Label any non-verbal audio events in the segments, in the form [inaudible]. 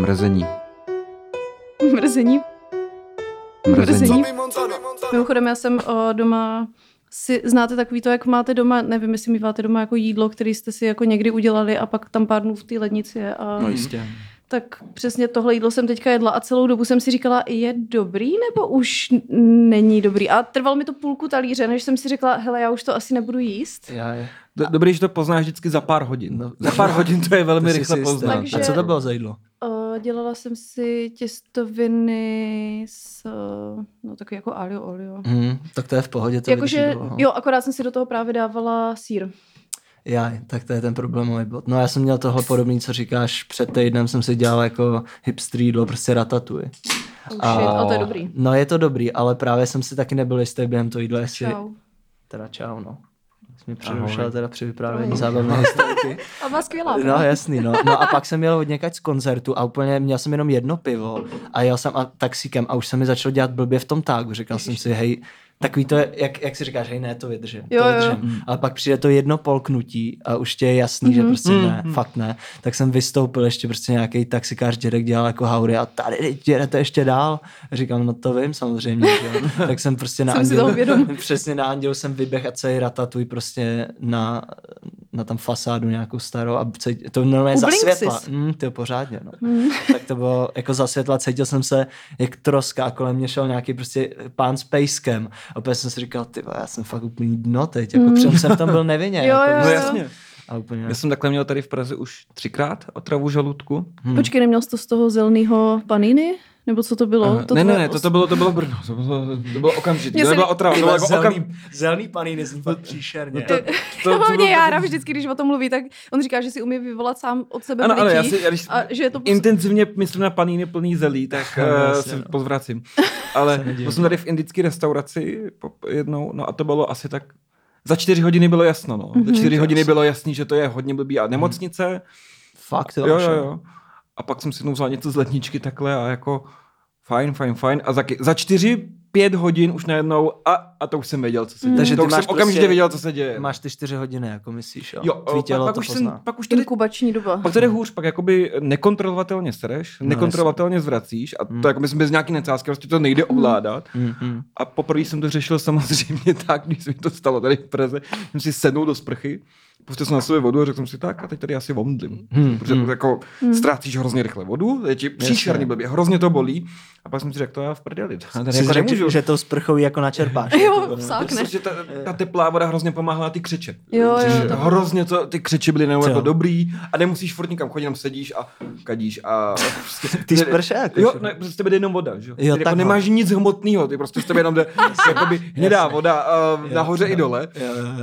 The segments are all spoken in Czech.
Mrzení. Mrzení. Mrzení. Mimochodem, já jsem o, doma si znáte takový to, jak máte doma, nevím, jestli máte doma jako jídlo, který jste si jako někdy udělali a pak tam pár dnů v té lednici je. A No jistě. tak přesně tohle jídlo jsem teďka jedla a celou dobu jsem si říkala, je dobrý nebo už není dobrý. A trvalo mi to půlku talíře, než jsem si řekla, hele, já už to asi nebudu jíst. Já je. Do, dobrý, že to poznáš vždycky za pár hodin. No. za pár [laughs] hodin to je velmi To rychle poznat. Takže- A co to bylo za jídlo? Uh, dělala jsem si těstoviny s, uh, no takový jako alio olio. Hmm, tak to je v pohodě, to Jakože, jo, akorát jsem si do toho právě dávala sír. Já, tak to je ten problémový bod. No já jsem měl tohle podobný, co říkáš, před týdnem jsem si dělal jako hipster jídlo, prostě ratatouille. Oh shit, ale to je dobrý. No je to dobrý, ale právě jsem si taky nebyl jistý během toho jídla, jestli... Čau. Teda čau, no. Jsi mě přerušil Ahoj. teda při vyprávění zábavné [laughs] historky. A má skvělá. No jasný, no. No a pak jsem jel od někať z koncertu a úplně měl jsem jenom jedno pivo a jel jsem a taxíkem a už se mi začalo dělat blbě v tom tágu. Říkal jsem si, hej, takový to, je, jak, jak si říkáš, hej, ne, to vydržím, Jo, to jo. vydržím. Ale pak přijde to jedno polknutí a už tě je jasný, že prostě ne, fakt ne. Tak jsem vystoupil ještě prostě nějaký taxikář dědek dělal jako haury a tady jedete ještě dál. Říkám, no to vím samozřejmě. Že? jo. [laughs] tak jsem prostě na Jsem Andělu, [laughs] přesně na Andělu jsem vyběh a celý ratatuj prostě na, na tam fasádu nějakou starou a to normálně za Ublink světla. sis. Mm, to pořádně, no. [laughs] tak to bylo jako za světla, cítil jsem se jak troska a kolem mě šel nějaký prostě pán s pejskem. A opět jsem si říkal, ty já jsem fakt úplně dno teď, jako mm. jsem v tom byl nevinně. [laughs] Jo, jako, jo, No jo. jasně. A úplně, Já jsem takhle měl tady v Praze už třikrát otravu žaludku. Hmm. Počkej, neměl jsi to z toho zeleného paniny? Nebo co to bylo? Aha. to ne, ne, ne, to, os- to bylo, to bylo Brno, to bylo, to bylo okamžitě, to lí- otrava, to bylo jako okam... zelený, zelený paníny jsem fakt příšerně. To, to, To, to, [laughs] hlavně Jára vždycky, když o tom mluví, tak on říká, že si umí vyvolat sám od sebe Ano, ano, já si, já když a že je to intenzivně myslím na paníny plný zelí, tak No, uh, jasně, se no. pozvracím. Ale [laughs] byl jsem tady v indické restauraci jednou, no a to bylo asi tak za čtyři hodiny bylo jasno, no. Mhm. Za čtyři hodiny bylo jasný, že to je hodně blbý a nemocnice, Fakt, jo, jo, jo, jo. jo. A pak jsem si jednou vzal něco z ledničky takhle a jako fajn, fajn, fajn. A za, za čtyři, pět hodin už najednou a, a to už jsem věděl, co se děje. Takže to ty už máš jsem okamžitě prostě- věděl, co se děje. Máš ty čtyři hodiny, jako myslíš, jo? jo, Tvý pak, tělo pak, to už pozná. jsem, pak už tady inkubační doba. pak to jde hůř, pak jakoby nekontrolovatelně sereš, No, nekontrolovatelně zvracíš a to jako myslím bez nějaký necásky, prostě to nejde ovládat. Mm, mm. A poprvé jsem to řešil samozřejmě [laughs] tak, když se mi to stalo tady v Praze, jsem si sednul do sprchy, pustil jsem na sebe vodu a řekl jsem si tak a teď tady asi omdlím. Hmm, Protože hmm. jako ztrácíš hrozně rychle vodu, je ti příšerný blbě, hrozně to bolí. A pak jsem si řekl, to já v prdeli. Já tady Jsi jako řekl, nemůžu. že tou sprchou jako načerpáš. [laughs] Jo, To- vsákne. Prostě ta, ta teplá voda hrozně pomáhala ty křeče. Jo, jo, Že to- hrozně to, ty křeče byly nebo jako dobrý a nemusíš furt nikam chodit, jenom sedíš a kadíš a prostě, [laughs] Ty sprše jako, Jo, že? ne, prostě z tebe jde jenom voda, že? Jo, Ty jako takhle. nemáš nic hmotného, ty prostě z tebe jenom jde [laughs] jakoby hnědá voda uh, nahoře i dole.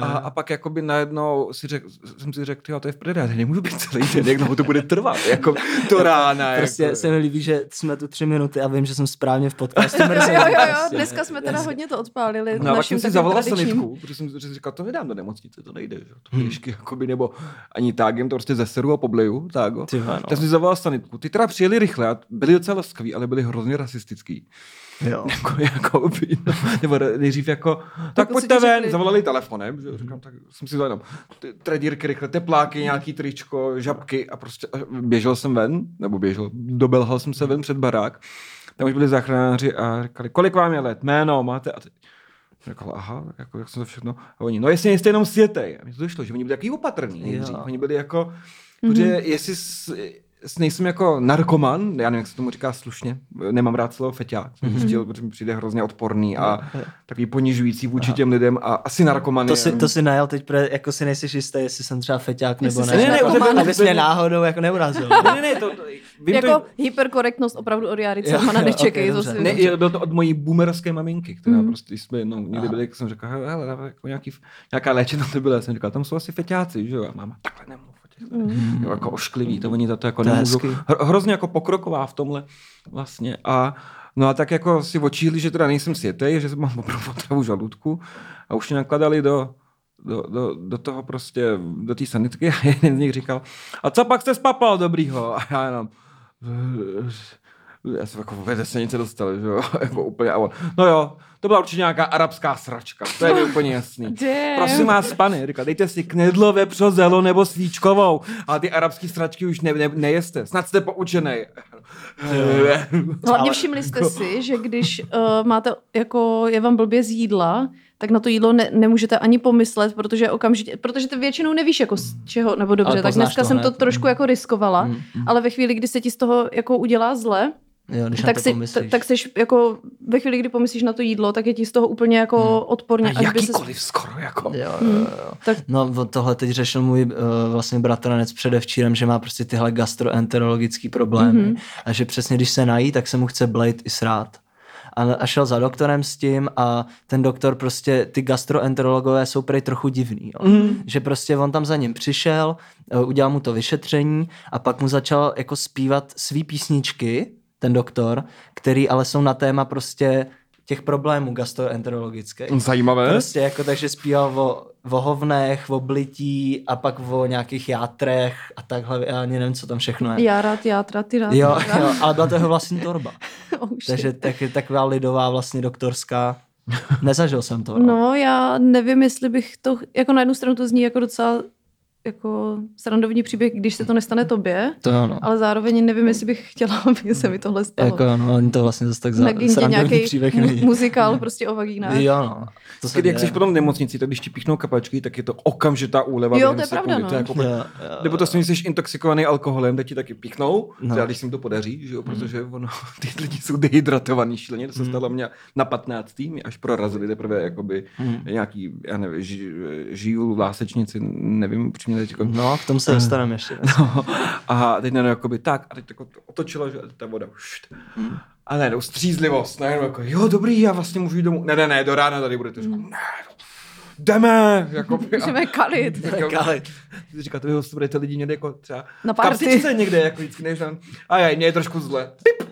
A, a, pak jakoby najednou si řek, jsem si řekl, tyjo, to je v prdele, já nemůžu být celý den, jak dlouho to bude trvat, [laughs] jako to rána. Prostě jako. se mi líbí, že jsme tu tři minuty a vím, že jsem správně v podcastu [laughs] Jo, jo, jo, Prostě. dneska jsme teda hodně to odpálili. No a pak jsem si zavolal sanitku, protože jsem že říkal, to nedám do nemocnice, to nejde, že? to pěšky, jakoby, nebo ani tak, jim to prostě zeseru a pobleju, tak. jo. Ty vole, no. Tak jsem si zavolal sanitku. Ty teda přijeli rychle a byli docela laskaví, ale byli hrozně rasistický. Jo. [laughs] jako, jako, by- no, nebo nejdřív jako, tak Jako pojďte ven, řekli- zavolali telefonem, že? říkám, tak jsem si vzal jenom ty tradírky rychle, tepláky, nějaký tričko, žabky a prostě a běžel jsem ven, nebo běžel, dobelhal jsem se ven před barák, tam už byli záchranáři a říkali, kolik vám je let, jméno máte a teď Říkal, aha, jako, jak jsem to všechno. A oni, no jestli jste jenom světej. A mi to došlo, že oni byli takový opatrný. Oni byli jako, protože jestli nejsem jako narkoman, já nevím, jak se tomu říká slušně, nemám rád slovo feťák, mm-hmm. protože mi přijde hrozně odporný a takový ponižující vůči těm lidem a asi narkoman To si, to si najel teď, pre, jako si nejsi jistý, jestli jsem třeba feťák nebo ne. jsi Ne, ne, narkoman. Abys mě náhodou jako neurazil. Ne, ne, ne, to, vím Jako to, hyperkorektnost opravdu od Jary Cermana jo, nečekej. ok, to dobře. si- ne, byl to od mojí boomerské maminky, která Mhm. prostě, jsme jednou někdy byli, jak jsem říkal, hele, jako nějaký, nějaká léčena to byla, já jsem říkal, tam jsou asi feťáci, že jo, a máma, takhle nemluv Mhm. jo, jako ošklivý, to oni za to jako To nemůžou. hrozně jako pokroková v tomhle vlastně a no a tak jako si očíhli, že teda nejsem světej, že mám opravdu otravu žaludku a už mě nakladali do, do, do, do toho prostě, do té sanitky a [laughs] jeden z nich říkal, a co pak jste spapal dobrýho? A já jenom, Já jsem jako ve vesenice dostal, že jo, [laughs] jako úplně, a on, no jo, to byla určitě nějaká arabská sračka, to je mi úplně jasný. [laughs] Damn. Prosím vás, pane, říkal, dejte si knedlo, vepřo, zelo nebo svíčkovou, a ty arabský sračky už ne, ne, nejeste, snad jste poučenej. [laughs] Hlavně všimli jste si, že když uh, máte, jako je vám blbě z jídla, tak na to jídlo ne, nemůžete ani pomyslet, protože okamžitě, protože ty většinou nevíš jako z čeho, nebo dobře, tak dneska to jsem to trošku jako riskovala, Mm, mm. ale ve chvíli, kdy se ti z toho jako udělá zle, Jo, když tak, to si, t- tak seš jako ve chvíli, kdy pomyslíš na to jídlo, tak je ti z toho úplně jako Hmm. odporně. se Jakýkoliv skoro, jako. Jo, jo, Hmm. jo. Tak- No tohle teď řešil můj uh, vlastně bratranec předevčírem, že má prostě tyhle gastroenterologické problémy Mhm. a že přesně když se nají, tak se mu chce blejt i srát. A, a šel za doktorem s tím a ten doktor prostě, ty gastroenterologové jsou prej trochu divný. Jo? Mm. Že prostě on tam za ním přišel, eh, udělal mu to vyšetření a pak mu začal jako zpívat svý písničky, ten doktor, který ale jsou na téma prostě těch problémů gastroenterologických. Zajímavé. Prostě jako takže zpíval o, o hovnech, o blití a pak o nějakých játrech a takhle, já ani nevím, co tam všechno je. já rád, játra, ty rád. Jo, játra. jo, ale byla to jeho vlastní torba. [laughs] Oh, shit. Takže tak, taková lidová vlastně doktorská. Nezažil jsem to. No, já nevím, jestli bych to, jako na jednu stranu to zní jako docela jako srandovní příběh, když se to nestane tobě, To jo, no. ale zároveň nevím, jestli bych chtěla, [laughs] aby se mi tohle stalo. Jako, no, oni to vlastně zase tak za, srandovní nějaký příběh mu- není. muzikál [laughs] prostě o vagínách. Jo, no. To se Když jak jsi potom v nemocnici, tak když ti píchnou kapačky, tak je to okamžitá úleva. Jo, to je pravda, no. To je jako, Jo, jo, nebo to si jsi intoxikovaný alkoholem, tak ti taky píchnou, No. no. třeba když se jim to podaří, že jo, protože ono, [laughs] ty lidi jsou dehydratovaný šíleně, to se Hmm. stalo mě na 15. mi až prorazili teprve jakoby Hmm. nějaký, já nevím, ži, žiju v lásečnici, nevím, upřímně teď jako, No, k tomu se dostaneme ještě. [laughs] No, a teď najednou jakoby tak, a teď jako to otočilo, že ta voda už. A najednou střízlivost, najednou jako, jo, dobrý, já vlastně můžu jít domů. Ne, ne, ne, do rána tady budete. Říkám, ne, jdeme, jako, [laughs] Můžeme kalit. [laughs] jako, Kalit. ty říká, to byste budete lidi někde jako třeba Na kapsičce někde, jako vždycky, než tam, a já, mě je trošku zle. Pip.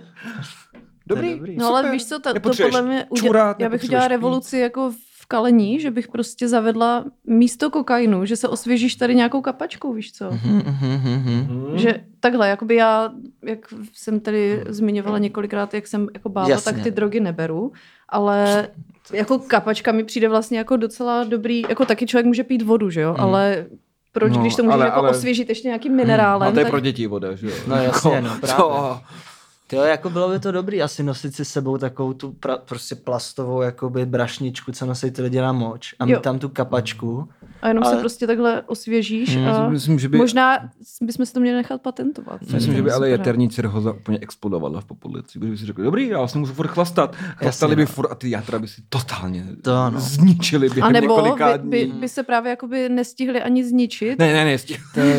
Dobrý, dobrý. No ale super. víš co, to, to podle mě uděl... já bych udělala revoluci jako v kalení, že bych prostě zavedla místo kokainu, že se osvěžíš tady nějakou kapačkou, víš co? Mhm, mhm, mhm. Hmm. Že takhle, jakoby já, jak jsem tady zmiňovala několikrát, jak jsem jako bába, Jasně. tak ty drogy neberu, ale jako kapačka mi přijde vlastně jako docela dobrý, jako taky člověk může pít vodu, že jo, Mm. ale proč, No, když to můžeš ale- jako ale- osvěžit ještě nějakým minerálem, A to je tak... pro děti voda, že jo? No jasně, Jako, no, právě. to- Jo, jako bylo by to dobrý asi nosit si s sebou takovou tu pra, prostě plastovou jakoby brašničku, co nosí ty lidi na moč a mít Jo. tam tu kapačku. A jenom ale... se prostě takhle osvěžíš Mm, a Myslím, že by, možná bychom si to měli nechat patentovat. Myslím, že by ale jaterní cirhoza úplně explodovala v populaci, protože by si řekli, dobrý, já vlastně můžu furt chlastat. Chlastali by no. furt a ty játra by si totálně To ano. zničili během A nebo by, by, by se právě jakoby nestihli ani zničit. Ne, ne, ne, sti-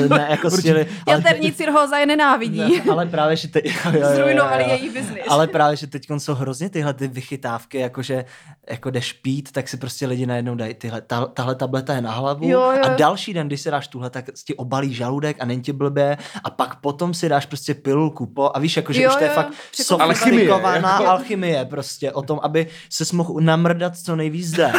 To ne, jako [laughs] stěli, ale, Jaterní cirhóza je nenávidí. ne, ale právě, že teď, [laughs] jo, jo, jo, jo, Zrujnovali jo. její biznis. Ale právě, že teď jsou hrozně tyhle ty vychytávky, jakože jako jdeš pít, tak si prostě lidi najednou dají tyhle, ta, tahle tableta je na hlavu Jo, jo. a další den, když si dáš tuhle, tak ti obalí žaludek a není ti blbě a pak potom si dáš prostě pilulku po a víš, jakože Jo, už to je jo, fakt sofistikovaná Alchymie, alchymie, jako. prostě o tom, aby se mohl namrdat co nejvíc zde.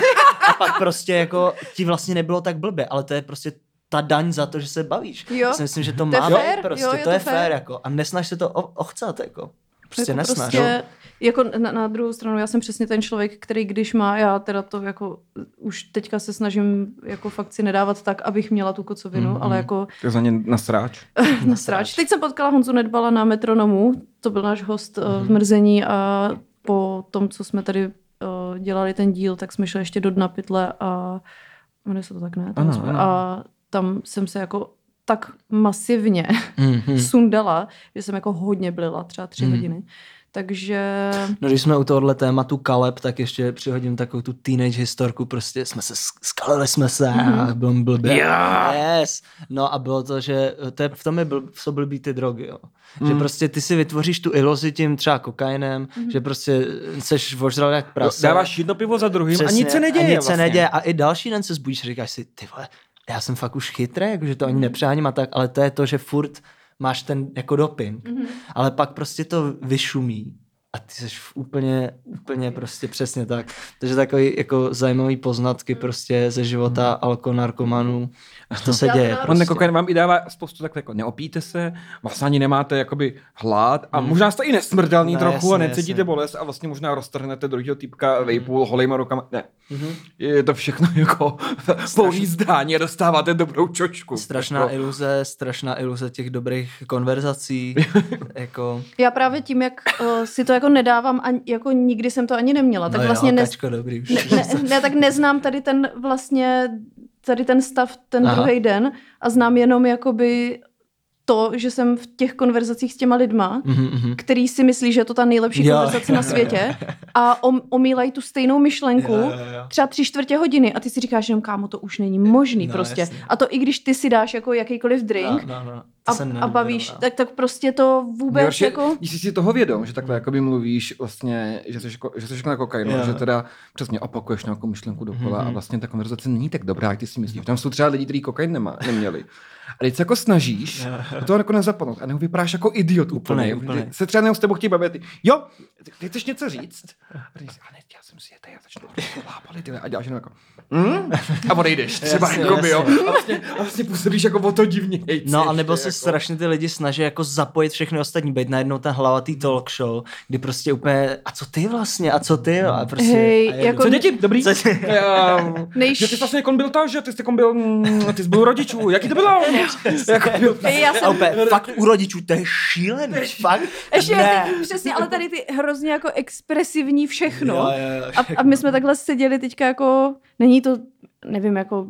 A pak prostě jako ti vlastně nebylo tak blbě, ale to je prostě ta daň za to, že se bavíš. Jo. Já si myslím, že to, To je má fér, být prostě, jo, to, je to to je fér. fér, jako. A nesnaž se to ochcat, jako. Prostě jako nesnaž. Prostě, jako na, na druhou stranu, já jsem přesně ten člověk, který když má, já teda to jako už teďka se snažím jako fakt si nedávat tak, abych měla tu kocovinu, Mhm. mm-hmm. ale jako To je za ně na sráč. [laughs] na sráč. Teď jsem potkala Honzu Nedbala na Metronomu, to byl náš host mm-hmm. v Mrzení a po tom, co jsme tady uh, dělali ten díl, tak jsme šli ještě do dna pytle a jmenuje se to tak, ne? Ano, ano. A tam jsem se jako tak masivně Mhm. [laughs] sundala, že jsem jako hodně blila, třeba tři Mhm. hodiny. Takže No, když jsme u tohohle tématu kaleb, tak ještě přihodím takovou tu teenage historku, prostě jsme se, sk- skalili jsme se Mhm. a bylo mi blbě. Yeah. Yes. No a bylo to, že to je, v tom je bl, jsou blbý ty drogy, jo. Že Mm. prostě ty si vytvoříš tu iluzi tím třeba kokainem, Mhm. že prostě seš vožral jak prase. Dáváš jedno pivo za druhým a Přesně, nic se neděje A nic se vlastně. neděje. A i další den se zbudíš a říkáš si, ty vole, já jsem fakt už chytrý, jakože to Mhm. ani nepřáním a tak, ale to je to, že furt máš ten jako doping. Mhm. Ale pak prostě to vyšumí a ty jsi v úplně, úplně prostě přesně tak. Takže takový jako zajímavý poznatky prostě ze života alko narkomanů. To se děje. On Prostě. ten kokain vám i dává spoustu tak jako neopíte se, vlastně ani nemáte jakoby hlad a možná jste i nesmrtelný No, trochu a jasně, necítíte jasně. bolest a vlastně možná roztrhnete druhého týpka vejpůl holejma rukama. Ne. Je to všechno jako [laughs] pouhý zdání a dostáváte dobrou čočku. Strašná Jako- iluze, strašná iluze těch dobrých konverzací. [laughs] jako, Já právě tím, jak uh, si to jako nedávám, ani, jako nikdy jsem to ani neměla, tak no vlastně jo, ne, kačko, dobrý už. ne, ne, [laughs] ne, tak neznám tady ten vlastně, tady ten stav ten Aha. druhý den a znám jenom jakoby to, že jsem v těch konverzacích s těma lidma, Mhm, mhm. který si myslí, že je to ta nejlepší Jo. konverzace na světě a om, omílají tu stejnou myšlenku Jo, jo, jo. třeba tři čtvrtě hodiny a ty si říkáš jenom, kámo, to už není možný No, prostě. jasně. A to i když ty si dáš jako jakýkoliv drink No, no, no. A, a bavíš, no. tak, tak prostě to vůbec Nejhorší, jako... Když jsi si toho vědom, že takhle jakoby mluvíš vlastně, že jsi, jako, že jsi jako na kokainu, Jo. že teda přesně opakuješ nějakou myšlenku dokola Mhm. a vlastně ta konverzace není tak dobrá, jak ty si myslíš. Tam jsou třeba lidi, kteří kokain nemá, neměli. A teď se jako snažíš [laughs] do toho jako nezapomenout a nebo vypadáš jako idiot úplně. Úplnej. Se třeba jenom s tebou chtějí bavit. Jo, ty, chceš něco říct? [laughs] A ty si, ale já jsem si jetej, já začnu lápali ty a děláš jenom jako hm? a odejdeš třeba Jasně, jako by, jo. A vlastně, a vlastně působíš jako o to divně. No, a nebo se strašně ty lidi snaží jako zapojit všechny ostatní, být najednou ten hlavatý talk show, kdy prostě úplně, a co ty vlastně, a co ty, a prostě... Hej, a je- jako- Co děti? Dobrý? Co děti? Ehm, Nejš- Že ty jsi vlastně byl to, že ty jsi byl, mm, ty jsi byl u rodičů, jaký to bylo? [laughs] jako, Hej, já jsem, úplně, fakt u rodičů, to je šílený, fakt. ještě ne. přesně, ale tady ty hrozně jako expresivní všechno. Jo, jo, jo, A, a my jsme takhle seděli teďka jako, není to, nevím, jako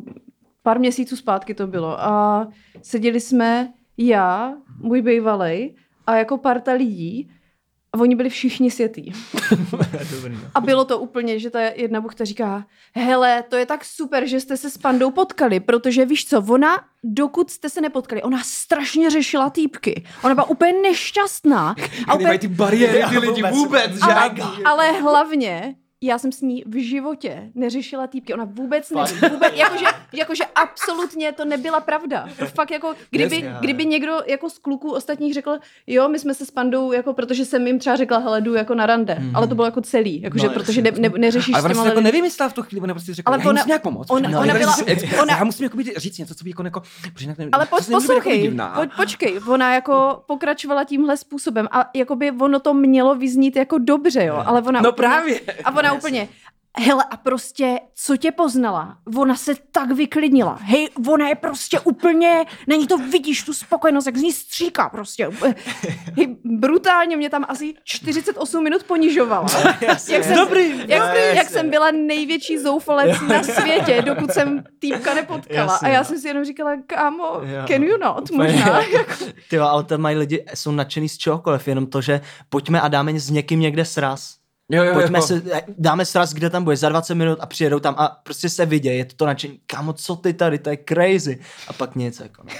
pár měsíců zpátky to bylo a seděli jsme já, můj bývalej a jako parta lidí a oni byli všichni světý. No. A bylo to úplně, že ta jedna buchta říká, hele, to je tak super, že jste se s pandou potkali, protože víš co, ona, dokud jste se nepotkali, ona strašně řešila týpky. Ona byla úplně nešťastná. A Nemají úplně, ty bariéry, ty lidi vůbec. vůbec, ale, žádný. ale hlavně, já jsem s ní v životě neřešila týpky, ona vůbec neví, vůbec, jakože, jakože absolutně to nebyla pravda. Fakt jako, kdyby, Jasně, kdyby někdo jako z kluků ostatních řekl, jo, my jsme se s pandou, jako protože jsem jim třeba řekla, hele, jdu jako na rande, Mhm. ale to bylo jako celý, jakože No, protože ne, ne, neřešíš Ale s těma jako nevymyslela v tu chvíli, ona prostě řekla, Ale ona- musím nějak pomoct. ona- No, ona já byla- musím- ona- Já musím jako být, říct něco, co by jako, jako jinak nevím, Ale po, jako poslouchej, po, počkej, ona jako pokračovala tímhle způsobem a jakoby ono to mělo vyznít jako dobře, jo, ale ona No právě. A ona úplně, hele a prostě, co tě poznala? Ona se tak vyklidnila. Hej, ona je prostě úplně, není to, vidíš tu spokojenost, jak z ní stříká prostě. Hej, brutálně mě tam asi 48 minut ponižovala. [laughs] jak, jsem, Dobrý. jak, No, jak jasně. jsem byla největší zoufalec na světě, dokud jsem týpka nepotkala. Jasně, a já no. jsem si jenom říkala, kámo, Jo. can you not? Úplně. Možná. [laughs] Ty jo, ale tam mají lidi, jsou nadšený z čehokoliv, jenom to, že pojďme a dáme s někým někde sraz. Jo, jo, Pojďme jo. se, dáme sraz, kde tam bude za 20 minut a přijedou tam a prostě se vidějí, je to to nadšení, kámo, co ty tady, to je crazy. A pak nic, jako no.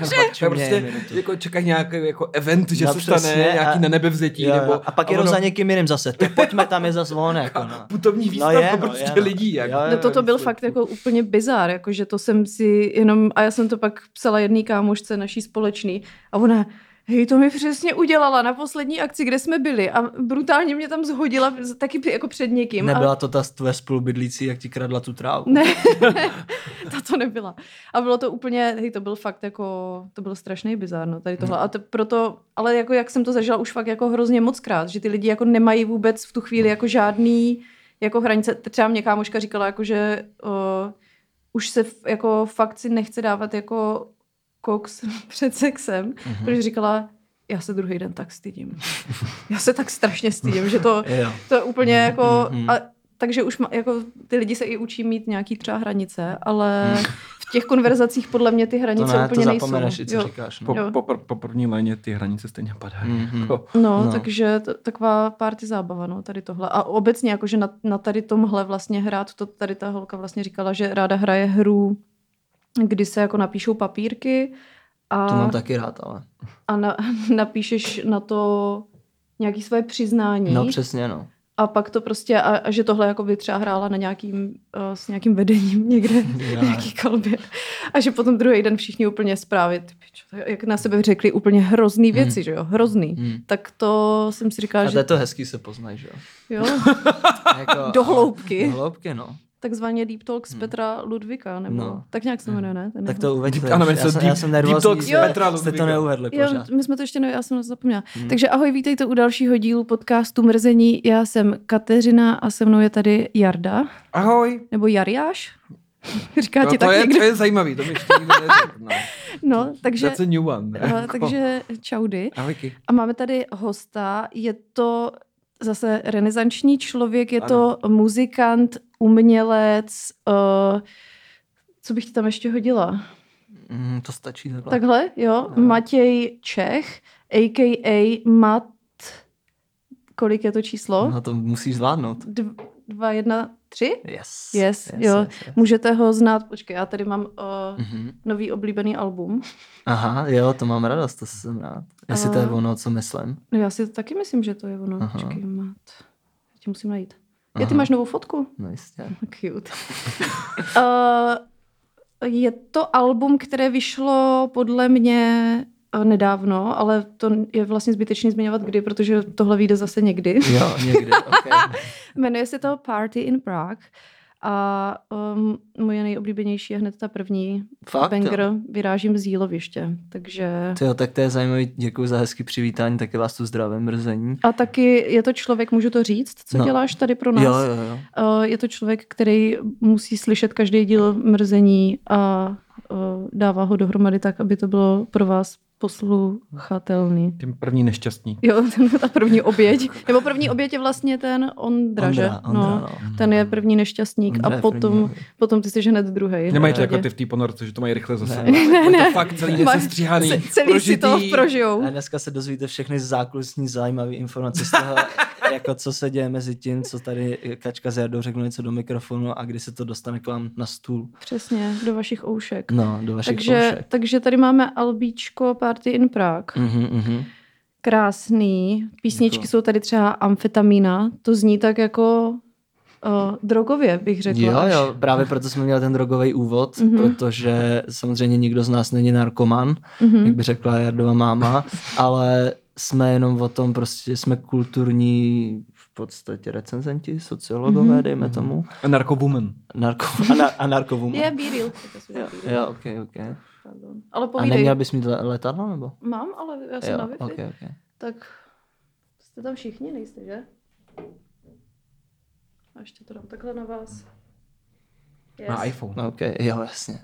[laughs] Já čuměj prostě jako čekají nějaký jako event, že No, se stane přesně, nějaký a- na nebevzetí. Jo, jo, nebo, a pak jedou ono- za někým jiným zase, ty pojďme tam je zase volné, jako [laughs] no. Putovní výstavka prostě lidí. Jak. Jo, jo, No to, to byl prostě. fakt jako úplně bizár, jakože to jsem si jenom, a já jsem to pak psala jedný kámošce naší společný a ona, hej, to mi přesně udělala na poslední akci, kde jsme byli a brutálně mě tam zhodila taky jako před někým. Nebyla A, to ta tvoje spolubydlící, jak ti kradla tu trávu. ne, [laughs] [laughs] to to nebyla. A bylo to úplně, hej, to byl fakt jako, to byl strašný bizár, no, tady tohle. A to proto, ale jako jak jsem to zažila už fakt jako hrozně moc krát, že ty lidi jako nemají vůbec v tu chvíli jako žádný jako hranice. Třeba mě kámoška říkala, jako, že uh, už se jako fakt si nechce dávat jako koks [laughs] před sexem, mm-hmm. protože říkala, já se druhý den tak stydím. [laughs] Já se tak strašně stydím, že to, [laughs] to je úplně jako... Mhm. A, takže už má, jako, ty lidi se i učí mít nějaký třeba hranice, ale v těch konverzacích podle mě ty To hranice ne, úplně to nejsou. i co Jo. říkáš. No. Po, Jo. po, po, po první léně ty hranice stejně padají. Mhm. Jako, No, No. no, takže t- taková party zábava, no, tady tohle. A obecně, jakože na, na tady tomhle vlastně hrát, to tady ta holka vlastně říkala, že ráda hraje hru, kdy se jako napíšou papírky a, To mám taky rád, ale. a na, [laughs] napíšeš na to nějaký své přiznání No přesně, no. a pak to prostě, a, a že tohle jako by třeba hrála na nějakým, uh, s nějakým vedením někde, [laughs] v nějaký kalbě. A že potom druhý den všichni úplně zprávy, to- jak na sebe řekli úplně hrozný věci, že jo, hrozný. Hmm. Tak to jsem si říkala, A to že je to hezký se poznají, že jo? jo, [laughs] Jako, Do hloubky. Do hloubky, no. Takzvaně Deep Talks Petra Ludvika, nebo No. tak nějak se jmenuje, ne? Ten Tak to uveďte. Ano, já, jsem, já Deep- jsem Deep nervózní, Talks že Petra jste to neuvedli Jo, pořád. my jsme to ještě ne, já jsem to zapomněla. Hmm. Takže ahoj, vítejte u dalšího dílu podcastu Mrzení. Já jsem Kateřina a se mnou je tady Jarda, Ahoj. nebo Jariáš. [laughs] Říká No, ti to, tak je, někdo. to je zajímavý, to mi ještě nikdo neřekl. No. [laughs] No, takže, That's a new one. [laughs] uh, takže čaudy. Ahojky. A máme tady hosta, je to zase renesanční člověk, je to muzikant, umělec, uh, co bych ti tam ještě hodila? Mm, to stačí takhle. Takhle, jo, Matěj Čech, a.k.a. Mat, kolik je to číslo? No to musíš zvládnout. Dv- Dva, jedna, tři? Yes. Yes, jo. Můžete ho znát, počkej, já tady mám uh, Mhm. nový oblíbený album. Aha, jo, to mám radost, to jsem rád. Jestli to je A- ono, co myslím. No já si to taky myslím, že to je ono. Aha. Počkej, Mat. Já ti musím najít. Je, ty Aha. máš novou fotku? No jistě. [laughs] Cute. uh, [laughs] je to album, které vyšlo podle mě uh, nedávno, ale to je vlastně zbytečný zmiňovat kdy, protože tohle vyjde zase někdy. Jo, někdy, [laughs] okay. Jmenuje se to Party in Prague a um, moje nejoblíbenější je hned ta první Fakt, banger jo? Vyrážím z jíloviště. Takže... Jo, tak to je zajímavý, děkuji za hezký přivítání, taky vás tu zdravím, mrzení. A taky je to člověk, můžu to říct, co No. děláš tady pro nás? Jo, jo, jo. Uh, je to člověk, který musí slyšet každý díl mrzení a uh, dává ho dohromady tak, aby to bylo pro vás posluchatelný. Tím první nešťastní. Jo, ten, ta první oběť. Nebo první oběť je vlastně ten Ondra, že? Ondra, Ondra, no, no. Ten je první nešťastník Ondra a je první potom, potom ty jsi hned druhý. Nemají to jako ty v té ponorce, že to mají rychle zase. Ne. Ne, ne. To fakt celý Máš- nesestříhaný, ce- celý si to prožitý. prožijou. A dneska se dozvíte všechny zákulisní zajímavé informace z toho, [laughs] jako co se děje mezi tím, co tady Kačka s Jardou řeknou něco do mikrofonu a kdy se to dostane k vám na stůl. Přesně, do vašich oušek. No, do vašich takže, poušek. takže tady máme albíčko Party in Prague. Mhm, mhm. Krásný. Písničky Jako- jsou tady třeba Amfetamína. To zní tak jako uh, drogově, bych řekla. Jo, až. jo, právě proto jsme měli ten drogový úvod, Mhm. protože samozřejmě nikdo z nás není narkoman, Mhm. jak by řekla Jardova máma, ale jsme jenom o tom, prostě jsme kulturní v podstatě recenzenti, sociologové, Mhm. dejme tomu, Narkowoman. narko, a, na, a narkovům. Je Be Real. Jo, jo, ok, ok. Pardon. Ale A povídej. neměl bys mít le- letadlo, nebo? Mám, ale já jsem Jo, na Wi-Fi. ok, ok. Tak jste tam všichni, nejste, že? A ještě to dám takhle na vás. Yes. Na iPhone. Ok, jo, jasně.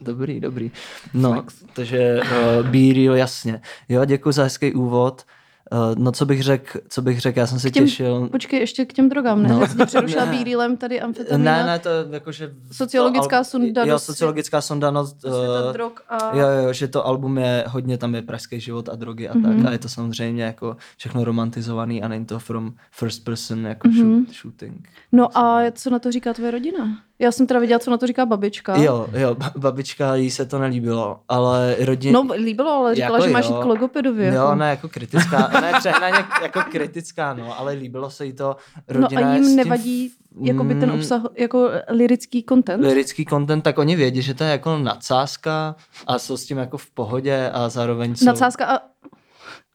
Dobrý, dobrý. No, takže uh, Be Real, jasně. Jo, děkuji za hezký úvod. Uh, no, co bych řekl, co bych řekl, já jsem se těm- těšil. Počkej, ještě k těm drogám, ne? No. Jsi přerušila [laughs] Ne. Tady amfetamina. Ne, ne, to je jakože... Sociologická to al- sonda Jo, sociologická sonda, no, uh, drog a... Jo, jo, že to album je, hodně tam je pražský život a drogy a Mhm. tak. A je to samozřejmě jako všechno romantizovaný a není to from first person jako Mhm. shoot, shooting. No a co na to říká tvoje rodina? Já jsem teda viděla, co na to říká babička. Jo, jo, ba- babička jí se to nelíbilo, ale rodina... No, líbilo, ale říkala, Jako že máš jít k logopedovi. Jo, jako. ne, jako kritická, ne, přehnaně jako kritická, no, ale líbilo se jí to. No Rodina a je s jim tím nevadí f- jakoby ten mm, obsah, jako lirický content? Lirický content, tak oni vědí, že to je jako nadsázka a jsou s tím jako v pohodě a zároveň jsou... Nadsázka a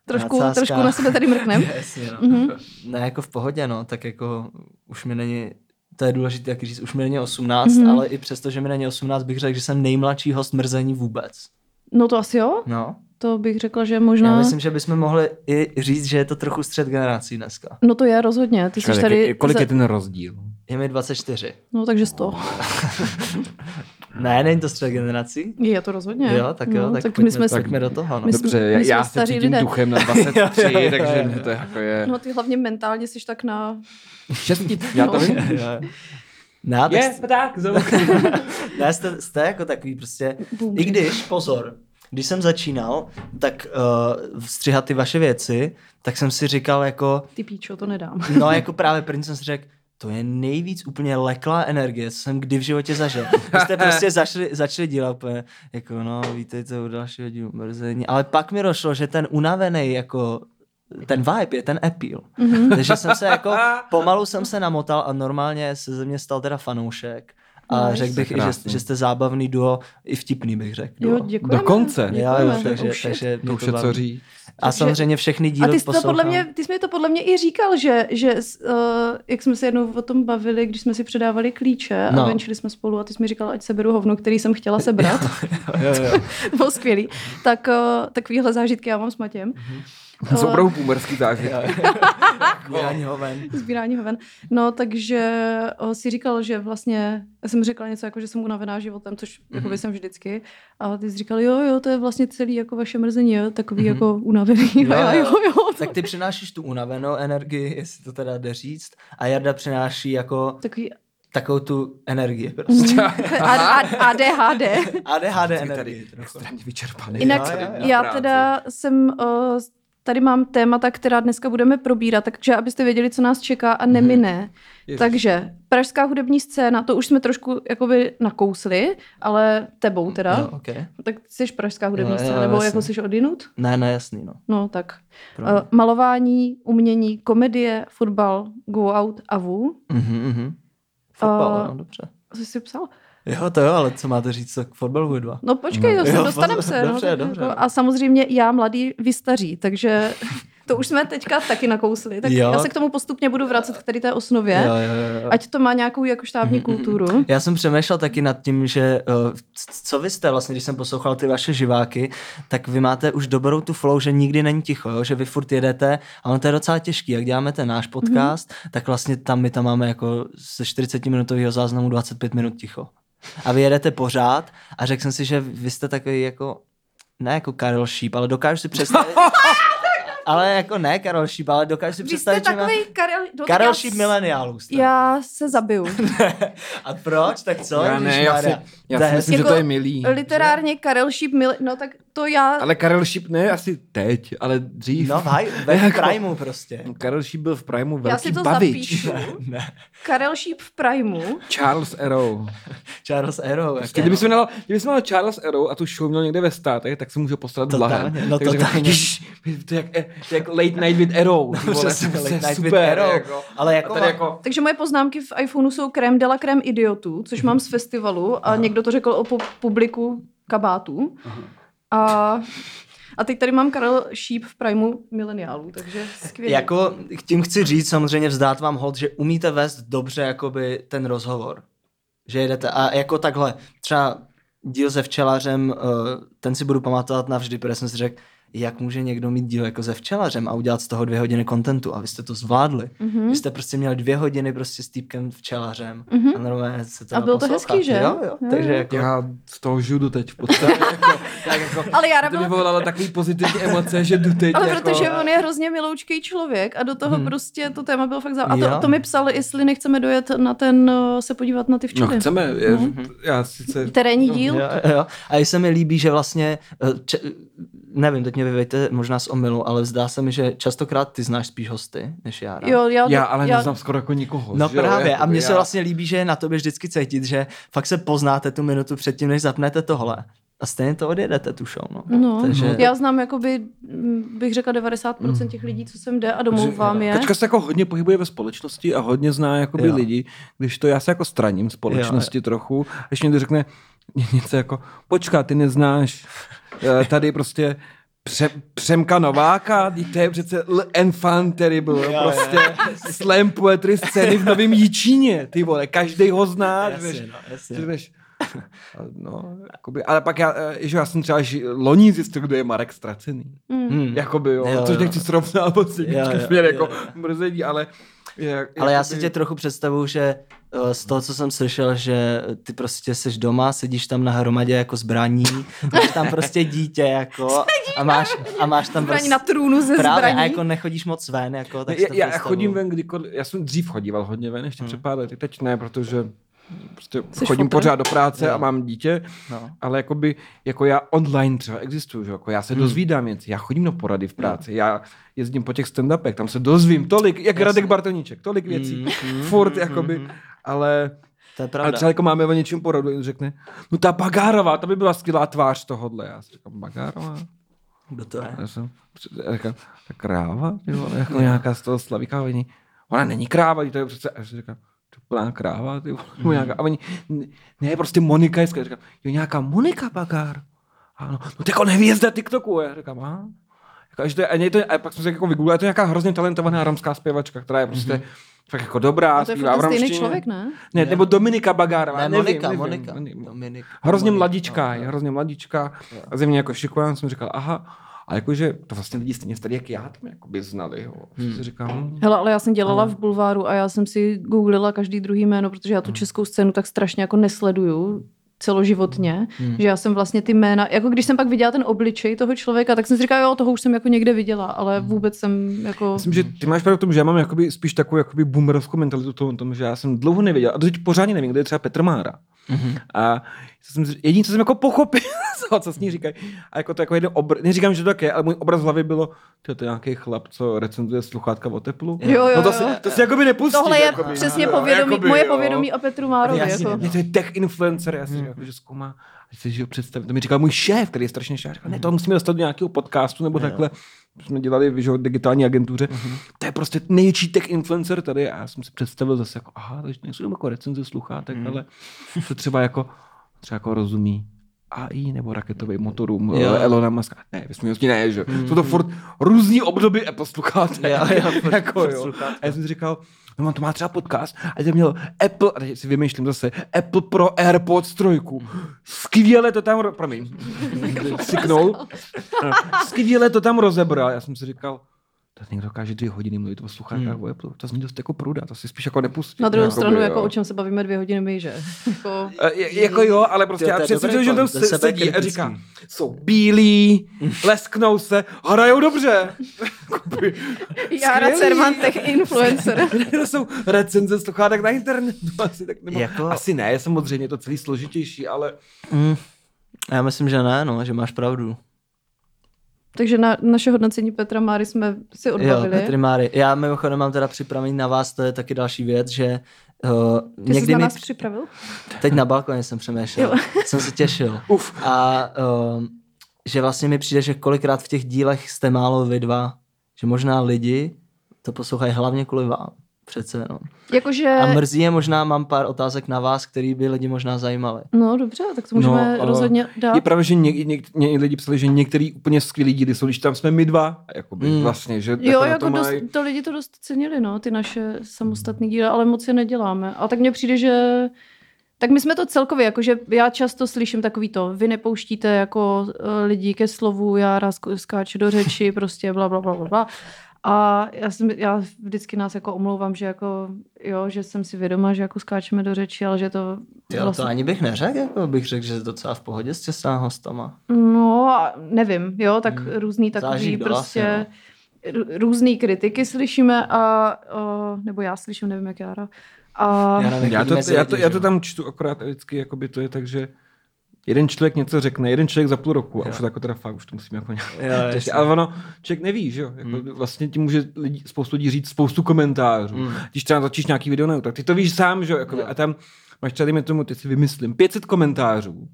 trošku, Nadsázka. trošku na sebe tady mrknem. [laughs] Jasně, no. Mhm. Ne, jako v pohodě, no, tak jako už mi není, to je důležité taky říct, už mi není 18, Mhm. ale i přesto, že mi není 18, bych řekl, že jsem nejmladší host mrzení vůbec. No to asi jo. No, To bych řekla, že možná... já myslím, že bychom mohli i říct, že je to trochu střed generací dneska. No to je rozhodně. Ty jsi Čekaj, tady... jak- kolik je ten rozdíl? Je mi 24. No takže 100. [laughs] Ne, není to střed generací? Je to rozhodně. Jo, tak jo, no, tak, tak pojďme, my jsme... pojďme do toho. No. my jsme- Dobře, já, jsme já se cítím lidé. duchem na [laughs] 23, Jo, jo, jo, takže jo. mě to jako je... No ty hlavně mentálně jsi tak na... Šestí, [laughs] já to No. vím. Ne, tak, Je, tak, zo. ne jste, jste jako takový prostě, Boom. i když, pozor, když jsem začínal, tak uh, střihat ty vaše věci, tak jsem si říkal jako, Ty píčo, to nedám. [laughs] no jako právě první jsem si řekl, to je nejvíc úplně leklá energie, co jsem kdy v životě zažil. Vy jste prostě začali, začali dělat úplně, jako no, vítejte u dalšího dílu mrzení. Ale pak mi došlo, že ten unavený jako ten vibe je ten appeal. Mm-hmm. Takže jsem se jako, pomalu jsem se namotal a normálně se ze mě stal teda fanoušek. A Nice. řekl bych, i, že, že jste zábavný duo, i vtipný bych řekl. Jo, děkujeme. Dokonce. Jo, Děkujeme. jo, takže, shit. takže To už je co říct. A samozřejmě všechny díly A ty jsi, to podle mě, ty jsi mi to podle mě i říkal, že, že uh, jak jsme se jednou o tom bavili, když jsme si předávali klíče No. a venčili jsme spolu a ty jsi mi říkal, ať seberu hovno, který jsem chtěla sebrat. [laughs] jo, jo. to bylo skvělý. Tak uh, takovýhle zážitky já mám s Matějem. To jsou opravdu boomerský zážitky. Vydání [laughs] hoven. Sbírání hoven. No, takže uh, si říkal, že vlastně, já jsem řekla něco jako, že jsem unavená životem, což Mhm. mm-hmm. jsem vždycky. A ty jsi říkal, jo, jo, to je vlastně celý jako vaše mrzení, jo, takový Mhm. mm-hmm. jako unavený. Jo, [laughs] já, jo. jo, jo. Tak ty přinášíš tu unavenou energii, jestli to teda jde říct, a Jarda přináší jako Takový takovou tu energii prostě. [laughs] a, a, ADHD. ADHD energii. extrémně vyčerpaný. Jinak jo, jo. já práci. teda jsem, uh, tady mám témata, která dneska budeme probírat, takže abyste věděli, co nás čeká a nemine. Ježiš. Takže pražská hudební scéna, to už jsme trošku jakoby nakousli, ale tebou teda. Jo, okay. Tak jsi pražská hudební jo, scéna, nebo jasně. jako jsi odinut? Ne, ne, jasný, no. No tak. Pro Uh, malování, umění, komedie, fotbal, go out a vů. Mhm, mhm. Fotbal, A- no, dobře. Co jsi psal? Jo, to jo, ale co máte říct k fotbalu dva? No počkej, No. no, dostaneme se. no, dobře, tak dobře. Jako, a samozřejmě já mladý, vy staří, takže to už jsme teďka taky nakousli. Tak Jo. já se k tomu postupně budu vracet k tady té osnově, Jo, jo, jo. ať to má nějakou jako štábní kulturu. Já jsem přemýšlel taky nad tím, že c- co vy jste vlastně, když jsem poslouchal ty vaše živáky, tak vy máte už dobrou tu flow, že nikdy není ticho, jo? že vy furt jedete a ono to je docela těžký. Jak děláme ten náš podcast, mm-hmm. tak vlastně tam my tam máme jako ze 40 minutového záznamu 25 minut ticho. A vy jedete pořád a řekl jsem si, že vy jste takový jako, ne jako Karel Šíp, ale dokážu si představit, [laughs] ale jako ne Karel Šíp, ale dokážu si Vy jste představit, že má... takový Karel... no, Karel já Šíp s-. Já se zabiju. [laughs] A proč? Tak co? Já ne, já si, já si myslím, že Jako to je milý. Literárně Karel Šíp, mil... no tak to já... Ale Karel Šíp ne asi teď, ale dřív. No, v haj, [laughs] ve Jako- primu prostě. Karel Šíp byl v Primu já velký si to bavič. zapíšu. Ne. Karel Šíp v Primu. Charles Arrow. [laughs] Charles Arrow. Prostě, Jako, kdyby měl, kdyby měl Charles Arrow a tu show měl někde ve státech, tak se může postarat blahem. no Tak řekl, totálně. "Ježiš, to je jak, to je jak Late Night with Arrow. ty vole, Přesně, to je Late Night with super, Arrow. Jako. Ale jako tady jako, Takže moje poznámky v iPhoneu jsou krém de la krém idiotů, což mám z festivalu a někdo to řekl o pu- publiku kabátů. A, a teď tady mám Karel Šíp v Primu mileniálů, takže skvělé. Jako tím chci říct samozřejmě vzdát vám hold, že umíte vést dobře jakoby ten rozhovor. Že jedete a jako takhle, třeba díl se včelařem, eh, ten si budu pamatovat navždy, protože jsem si řekl, jak může někdo mít díl jako se včelařem a udělat z toho dvě hodiny kontentu a vy jste to zvládli. Mm-hmm. Vy jste prostě měli dvě hodiny prostě s týpkem včelařem mm-hmm. a normálně se to A bylo to hezký, že? Jo, jo. Jo, Takže jako, já z toho žiju do teď v podstatě. jako, tak jako, [laughs] Ale já to byla vyvolalo takový pozitivní emoce, že jdu teď Ale jako... protože on je hrozně miloučký člověk a do toho hmm. prostě to téma bylo fakt zábavné. A to, to mi psali, jestli nechceme dojet na ten, uh, se podívat na ty No včely. chceme, je, já sice... Terénní díl. Jo, jo. A i se mi líbí, že vlastně, eh, če, nevím, teď mě vyvejte možná z omylu, ale zdá se mi, že častokrát ty znáš spíš hosty, než já. rád. Jo, já, Já ale neznám skoro jako nikoho. No že jo, právě, a mně se já- vlastně líbí, že je na tobě vždycky cítit, že fakt se poznáte tu minutu předtím, než zapnete tohle. A stejně to odjedete, tu show, no. No, Takže- já znám jakoby, mm, bych řekla 90% těch lidí, co sem jde a domlouvám je. Kačka se jako hodně pohybuje ve společnosti a hodně zná jakoby Jo. lidi, když to já se jako straním společnosti trochu, a když někdo řekne něco jako, počká, ty neznáš eh, tady prostě Pře- Přemka Nováka, to je přece L. Enfant Terrible, Jo, prostě slam poetry scény v Novém Jičíně, ty vole, každý ho zná, Jasně, víš, no, jasně. [laughs] No, jakoby, ale pak já, eh, že já jsem třeba ži- loni zjistil, kdo je Marek Ztracený. Hmm. Jakoby, jo, Jo, což jo. nechci srovnávat [laughs] s Jo, jo, jo, jako jo. mrzení, ale... Je, Ale já jakoby- si tě trochu představuju, že z toho, co jsem slyšel, že ty prostě jsi doma, sedíš tam na hromadě jako zbraní, máš tam prostě dítě jako a máš, a máš tam Zbraní prostě, na trůnu ze právě zbraní. a jako nechodíš moc ven, jako, tak já, já představuju. chodím ven kdykoliv, já jsem dřív chodíval hodně ven, ještě před pár lety, teď ne, protože prostě Jsi chodím fotr? pořád do práce Jo. a mám dítě, No. ale jakoby, jako já online třeba existuju, že? Jako já se dozvídám věci, já chodím na porady v práci, já jezdím po těch stand-upech, tam se dozvím tolik, jak Radek Bartoníček, tolik věcí, [laughs] furt jakoby, ale To je Ale pravda. třeba jako máme o něčem poradu, on řekne, no ta Bagárová, to by byla skvělá tvář tohodle. Já si říkám, Bagárová? Kdo to je? Já jsem já říkám, ta kráva, jako nějaká z toho slavíka, ona není kráva, to je přece, a já si říkám, plná kráva, ty vole, nebo nějaká, a oni, ne, prostě Monika je skvělá, říkám, jo, nějaká Monika Bagár, ano, no ty jako nevězda TikToku, já říkám, aha. Jako, a, že to je, a, to je, a pak jsem se jako vygooglil, je to nějaká hrozně talentovaná romská zpěvačka, která je prostě mm-hmm. fakt jako dobrá, A to je zpívá v ten stejný člověk, ne? Ne, nebo Dominika Bagárová. Ne, nevím, Monika, nevím, Monika. nevím. Dominik. Hrozně Monika, mladičká, no, je no. hrozně mladičká. A ze mě jako šiková, jsem říkal, aha, a jakože to vlastně lidi stejně starý, jak já tam jakoby znali. Jo. Hmm. Si říkám, hm, Hele, ale já jsem dělala v Bulváru a já jsem si googlila každý druhý jméno, protože já tu českou scénu tak strašně jako nesleduju celoživotně, hmm. že já jsem vlastně ty jména, jako když jsem pak viděla ten obličej toho člověka, tak jsem si říkala, jo, toho už jsem jako někde viděla, ale vůbec jsem jako... Myslím, že ty máš pravdu v tom, že já mám jakoby spíš takovou jakoby boomerovskou mentalitu tom, tom, že já jsem dlouho nevěděl, a teď pořádně nevím, kde je třeba Petr Mára. Mm-hmm. A jsem, jediné, co jsem jako pochopil, [laughs] toho, co s ní říkají, a jako to jako jeden obr... neříkám, že to tak je, ale můj obraz v hlavě bylo, to je nějaký chlap, co recenzuje sluchátka o teplu. Jo, jo, no to jo. si, to si jakoby nepustí. Tohle je jakoby, přesně jo, povědomí, jakoby, moje jo. povědomí o Petru Márovi. Jasně, Jako. mě to je tech influencer, já si říkám, že zkoumá, ho představit. To mi říkal můj šéf, který je strašně šéf, říkal, ne, to musíme dostat do nějakého podcastu nebo takhle. Jsme dělali že, jo, digitální agentuře. To je prostě největší tech influencer tady. A já jsem si představil zase jako, aha, takže nejsou jenom jako recenze sluchátek, ale to třeba jako, třeba jako rozumí AI nebo raketovým motorům Jo. jo. Elona Muska. Ne, vysměnosti ne, že? Jsou to furt různý obdoby Apple sluchátek. Jo, [laughs] furt- jako, jo. sluchátka. A já jsem si říkal, no on to má třeba podcast a teď měl Apple, a teď si vymýšlím zase, Apple pro AirPods trojku. Skvěle to tam, ro- promiň, [laughs] siknul. [laughs] Skvěle to tam rozebral. Já jsem si říkal, to někdo dokáže dvě hodiny mluvit o sluchátkách o Apple. To zní dost jako pruda, to si spíš jako nepustí. Na druhou stranu, jo. jako o čem se bavíme dvě hodiny my, že? [laughs] Jako, E, je- jako jo, ale prostě Jo, já dobrý že tam se, sedí a říká, jsou bílí, [laughs] lesknou se, hrajou dobře. [laughs] Skvělý. Cervantech influencer. to jsou recenze sluchátek na internetu. Asi, tak, nebo, Jako- asi ne, samozřejmě to celý složitější, ale Mm. Já myslím, že ne, no, že máš pravdu. Takže na naše hodnocení Petra Máry jsme si Jo, odbavili. Petry Máry. Já mimochodem mám teda připravený na vás, to je taky další věc, že uh, Ty jsi někdy na mi, nás připravil? teď na balkoně jsem přemýšlel, Jo. [laughs] jsem se těšil. uf. A uh, že vlastně mi přijde, že kolikrát v těch dílech jste málo vy dva, že možná lidi to poslouchají hlavně kvůli vám. Přece, no. Jakože... A mrzí je možná, mám pár otázek na vás, který by lidi možná zajímaly. No dobře, tak to můžeme No, rozhodně dát. Je pravda, že něk, něk, něk, lidi psali, že některý úplně skvělí díly jsou, když tam jsme my dva, jakoby Mm. vlastně, že Jo, jako to dost, mají- to lidi to dost cenili, no, ty naše samostatné díly, ale moc je neděláme. A tak mně přijde, že tak my jsme to celkově, jakože já často slyším takový to, vy nepouštíte jako uh, lidi ke slovu, já rád sk- skáču do řeči, prostě bla, bla, bla, bla, bla. A já, jsem, já vždycky nás jako omlouvám, že jako, jo, že jsem si vědoma, že jako skáčeme do řeči, ale že to Jo, to ani bych neřekl, jako bych řekl, že je docela v pohodě s těsná hostama. No, a nevím, jo, tak hmm. různý takový kdo prostě různý kritiky slyšíme a, uh, nebo já slyším, nevím jak Jára. A Já nevím, Já to, já, to, já to tam čtu akorát a vždycky, jakoby to je tak, že jeden člověk něco řekne, jeden člověk za půl roku a už to jako teda fakt, už to musím jako nějak Jo. [laughs] Ale ono, člověk neví, že jo, jako vlastně ti může lidi, spoustu lidí říct spoustu komentářů. Mm. Když třeba točíš nějaký video na tak ty to víš sám, že jo, jako, Jo. a tam máš tady mi tomu, ty si vymyslím, 500 komentářů,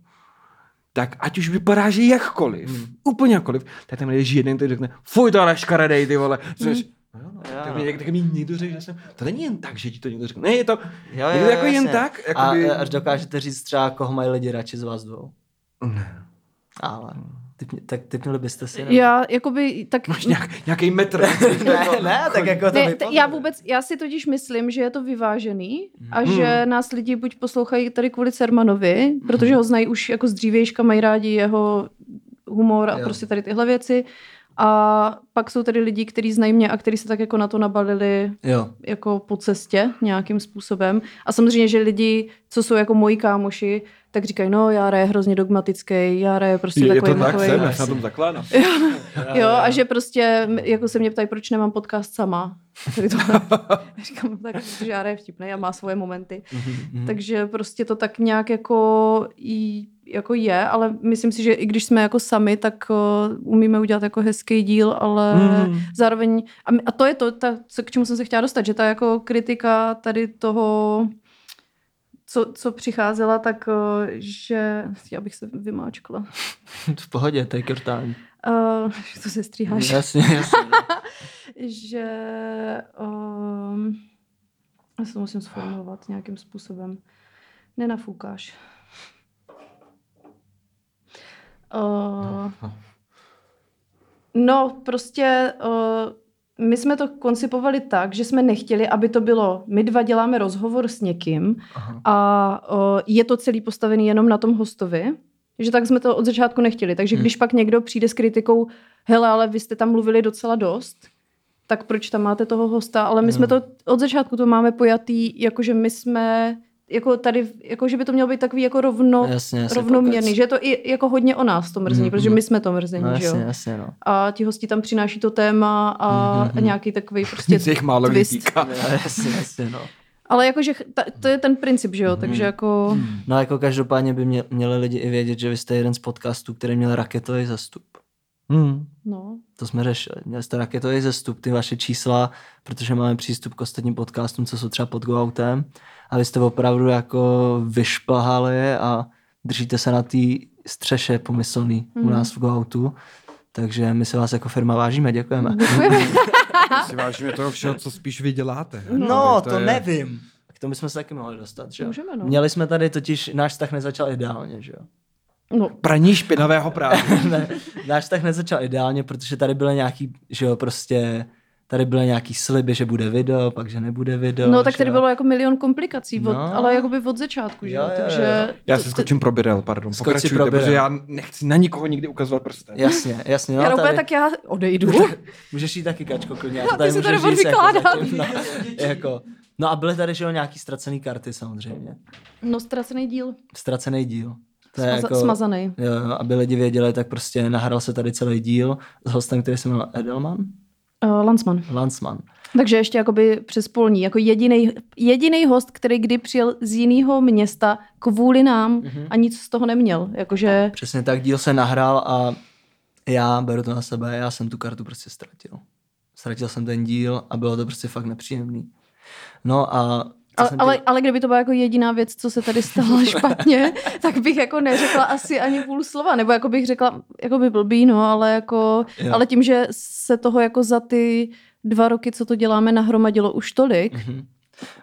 tak ať už vypadá, že jakkoliv, Mm. úplně jakkoliv, tak tam je jeden, který řekne, fuj, to ale škaredej, ty vole. Což, no jo, Jo, tak mi, tak mi někdo řekl, že jsem, to není jen tak, že ti to někdo řekne, ne, je to, Jo, je to jako jen tak, jakoby, A, a dokážete říct třeba, koho mají lidi radši z vás dvou? Ne. Ale, typ, tak typnuli byste si? nebo? já jakoby tak... Máš nějak, nějaký metr. [laughs] ne, ne, tak jako to Ne, t- já vůbec, já si totiž myslím, že je to vyvážený a Hmm. že nás lidi buď poslouchají tady kvůli Cermanovi, protože ho znají už jako z dřívějška, mají rádi jeho humor a Jo. prostě tady tyhle věci. A pak jsou tady lidi, kteří znají mě a kteří se tak jako na to nabalili Jo, jako po cestě nějakým způsobem. A samozřejmě, že lidi, co jsou jako moji kámoši, tak říkají, no Jára je hrozně dogmatický, Jára je prostě Je takový to tak, jsem, já se na tom zakládám. [laughs] Jo, a že prostě, jako se mě ptají, proč nemám podcast sama. Tak to, [laughs] říkám, tak, že Jára je vtipný a má svoje momenty. Mhm. Takže prostě to tak nějak jako, jí, jako je, ale myslím si, že i když jsme jako sami, tak uh, umíme udělat jako hezký díl, ale Mm. zároveň, a, a to je to, ta, co, k čemu jsem se chtěla dostat, že ta jako kritika tady toho, co, co přicházela, tak uh, že, já bych se vymáčkla. [laughs] v pohodě, take your time. Uh, to se stříháš. Jasně, jasně. no. [laughs] že um, já se to musím sformulovat nějakým způsobem. Nenafoukáš. Uh, no, prostě uh, my jsme to koncipovali tak, že jsme nechtěli, aby to bylo, my dva děláme rozhovor s někým Aha. a uh, je to celý postavený jenom na tom hostovi, že tak jsme to od začátku nechtěli. Takže Hmm. když pak někdo přijde s kritikou, hele, ale vy jste tam mluvili docela dost, tak proč tam máte toho hosta? Ale my jsme Hmm. to od začátku to máme pojatý, jakože my jsme jako tady, jako že by to mělo být takový jako rovno, Jasně, jasně, rovnoměrný, že je to i jako hodně o nás to mrzení, Mhm. protože my jsme to mrzení, No že jo? jasně, jasně, no. A ti hosti tam přináší to téma a, Mhm. a nějaký takový prostě jich málo twist. týká. No, jasně, jasně, no. Ale jakože ta, to je ten princip, že jo? Mhm. Takže jako... No jako každopádně by mě, měli lidi i vědět, že vy jste jeden z podcastů, který měl raketový zastup. Hmm. No. To jsme řešili. Měli jste raketový zastup, ty vaše čísla, protože máme přístup k ostatním podcastům, co jsou třeba pod GoOutem. A vy jste opravdu jako vyšplhali a držíte se na té střeše pomyslný u Mhm. nás v GoOutu. Takže my se vás jako firma vážíme, děkujeme. Děkujeme. [laughs] Si vážíme toho všeho, co spíš vy děláte. No, to, je- nevím. K tomu bychom se taky mohli dostat, že jo? Můžeme, no. Měli jsme tady totiž, náš vztah nezačal ideálně, že jo? no. Praní špinavého práva. [laughs] ne, náš tak nezačal ideálně, protože tady byly nějaký, že jo, prostě, tady byly nějaký sliby, že bude video, pak že nebude video. No, tak že tady bylo jako milion komplikací, od, No. ale jakoby od začátku, že jo? Jo, jo, jo. Takže... Já se to- skočím pro Birel, pardon. Pokračujte, pro Birel. protože já nechci na nikoho nikdy ukazovat prstem. Jasně, jasně. No, Já tady, tak já odejdu. Můžeš jít taky, Kačko, klidně. já No, to ty si tady budu říct jako vykládat. zatím, no, jako, no a byly tady, že jo, nějaký ztracený karty samozřejmě. No, ztracený díl. Ztracený díl. To je Smaza- jako, Smazaný. Jo, aby lidi věděli, tak prostě nahrál se tady celý díl s hostem, který se jmenuje Edelman, Uh, Lansman. Lansman. Takže ještě jakoby přespolní, jako jediný jediný host, který kdy přijel z jiného města kvůli nám Mhm. a nic z toho neměl. Jakože, Přesně tak, díl se nahrál a já beru to na sebe, já jsem tu kartu prostě ztratil. Ztratil jsem ten díl a bylo to prostě fakt nepříjemný. No a... ale, jsem ale, tě- ale kdyby to byla jako jediná věc, co se tady stalo [laughs] špatně, tak bych jako neřekla asi ani půl slova, nebo jako bych řekla, jako by blbý, no, ale jako, Jo. ale tím, že se toho jako za ty dva roky, co to děláme, nahromadilo už tolik, Mhm.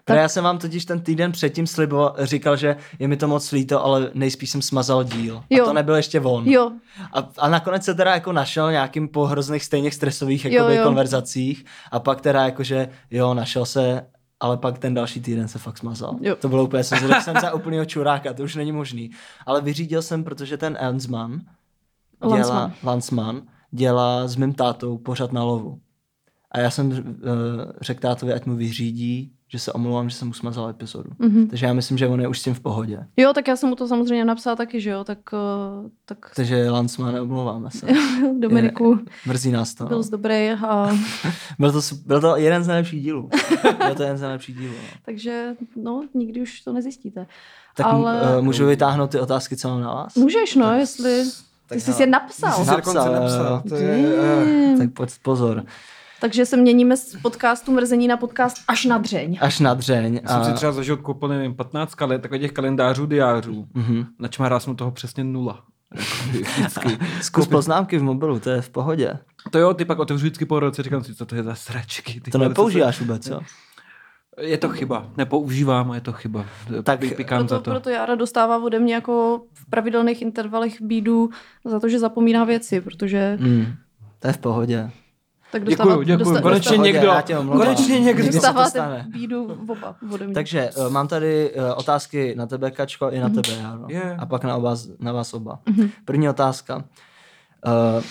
Tak... Já jsem vám totiž ten týden předtím sliboval, říkal, že je mi to moc líto, ale nejspíš jsem smazal díl. Jo. A to nebyl ještě on. jo, A, a nakonec se teda jako našel nějakým po hrozných stejných stresových Jo, jakoby, jo. konverzacích a pak teda jakože jo, našel se, ale pak ten další týden se fakt smazal. Jo. To bylo úplně, jsem, jsem za úplného čuráka, to už není možný. Ale vyřídil jsem, protože ten Ensman dělá, Lansman. Lansman dělá s mým tátou pořád na lovu. A já jsem uh, řekl tátovi, ať mu vyřídí, že se omlouvám, že jsem mu smazal epizodu. Mhm. Takže já myslím, že on je už s tím v pohodě. jo, tak já jsem mu to samozřejmě napsala taky, že jo, tak, uh, tak Takže Lansman, neomlouváme se. [laughs] Dominiku, Mrzí nás to. no. byl jsi dobrý a [laughs] Byl to, byl to jeden z nejlepších dílů. [laughs] Byl to jeden z nejlepších dílů. No. takže no, nikdy už to nezjistíte. Tak Ale- ale... můžu vytáhnout ty otázky, co mám na vás? Můžeš, no, jestli tak ty jsi je napsal. Jsi Napsal, napsal. To je, eh. Tak pojď pozor. Takže se měníme z podcastu Mrzení na podcast až na dřeň. Až na dřeň. Já jsem si třeba zažil koupil, nevím, 15 kalet, takových těch kalendářů, diářů. Mhm. Načmárá jsem toho přesně nula. [laughs] Zkus poznámky v mobilu, to je v pohodě. To jo, ty pak otevřu vždycky po roce, říkám si, co to je za sračky. Ty To nepoužíváš vůbec, jo? se- Je to chyba. Nepoužívám a je to chyba. Tak- pikám za Proto, to. proto Jara dostává ode mě jako v pravidelných intervalech bídu za to, že zapomíná věci, protože Mm. To je v pohodě. Tak dostává, Děkuju, děkuju. dosta- Konečně Pohodě, někdo. já tě omlouvám. Konečně někdo. Dostáváte bídu oba ode mě. Takže uh, mám tady uh, otázky na tebe, Kačko, i na tebe, Jaro. Yeah. A pak na, oba, na vás oba. Mhm. První otázka. Uh,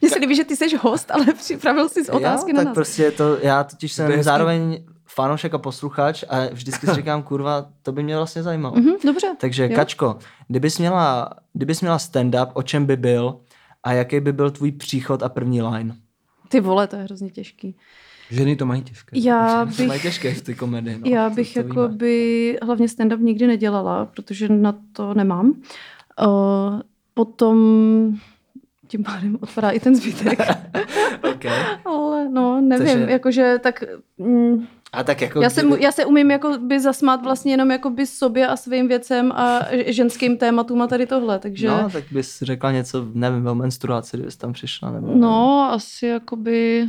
Mně se líbí, že ty jsi host, ale [laughs] připravil jsi otázky jo, na tak nás. prostě to, já totiž jsem hezký. zároveň fanoušek a posluchač a vždycky si [laughs] říkám, kurva, to by mě vlastně zajímalo. Mhm, dobře. Takže Jo. Kačko, kdybys měla, kdybys měla stand-up, o čem by byl a jaký by byl tvůj příchod a první line? Ty vole, to je hrozně těžký. Ženy to mají těžké. Já [laughs] To mají bych, těžké v ty komedii. No. já bych to jako víme. by hlavně stand-up nikdy nedělala, protože na to nemám. Uh, potom tím pádem odpadá i ten zbytek. [laughs] Okay. [laughs] Ale no, nevím, Takže... jakože tak... Mm, A tak jako... Já se, já se umím jako by zasmát vlastně jenom jako by sobě a svým věcem a ženským tématům a tady tohle, takže... No, tak bys řekla něco, nevím, o menstruaci, kdybys tam přišla, nebo... No, asi jakoby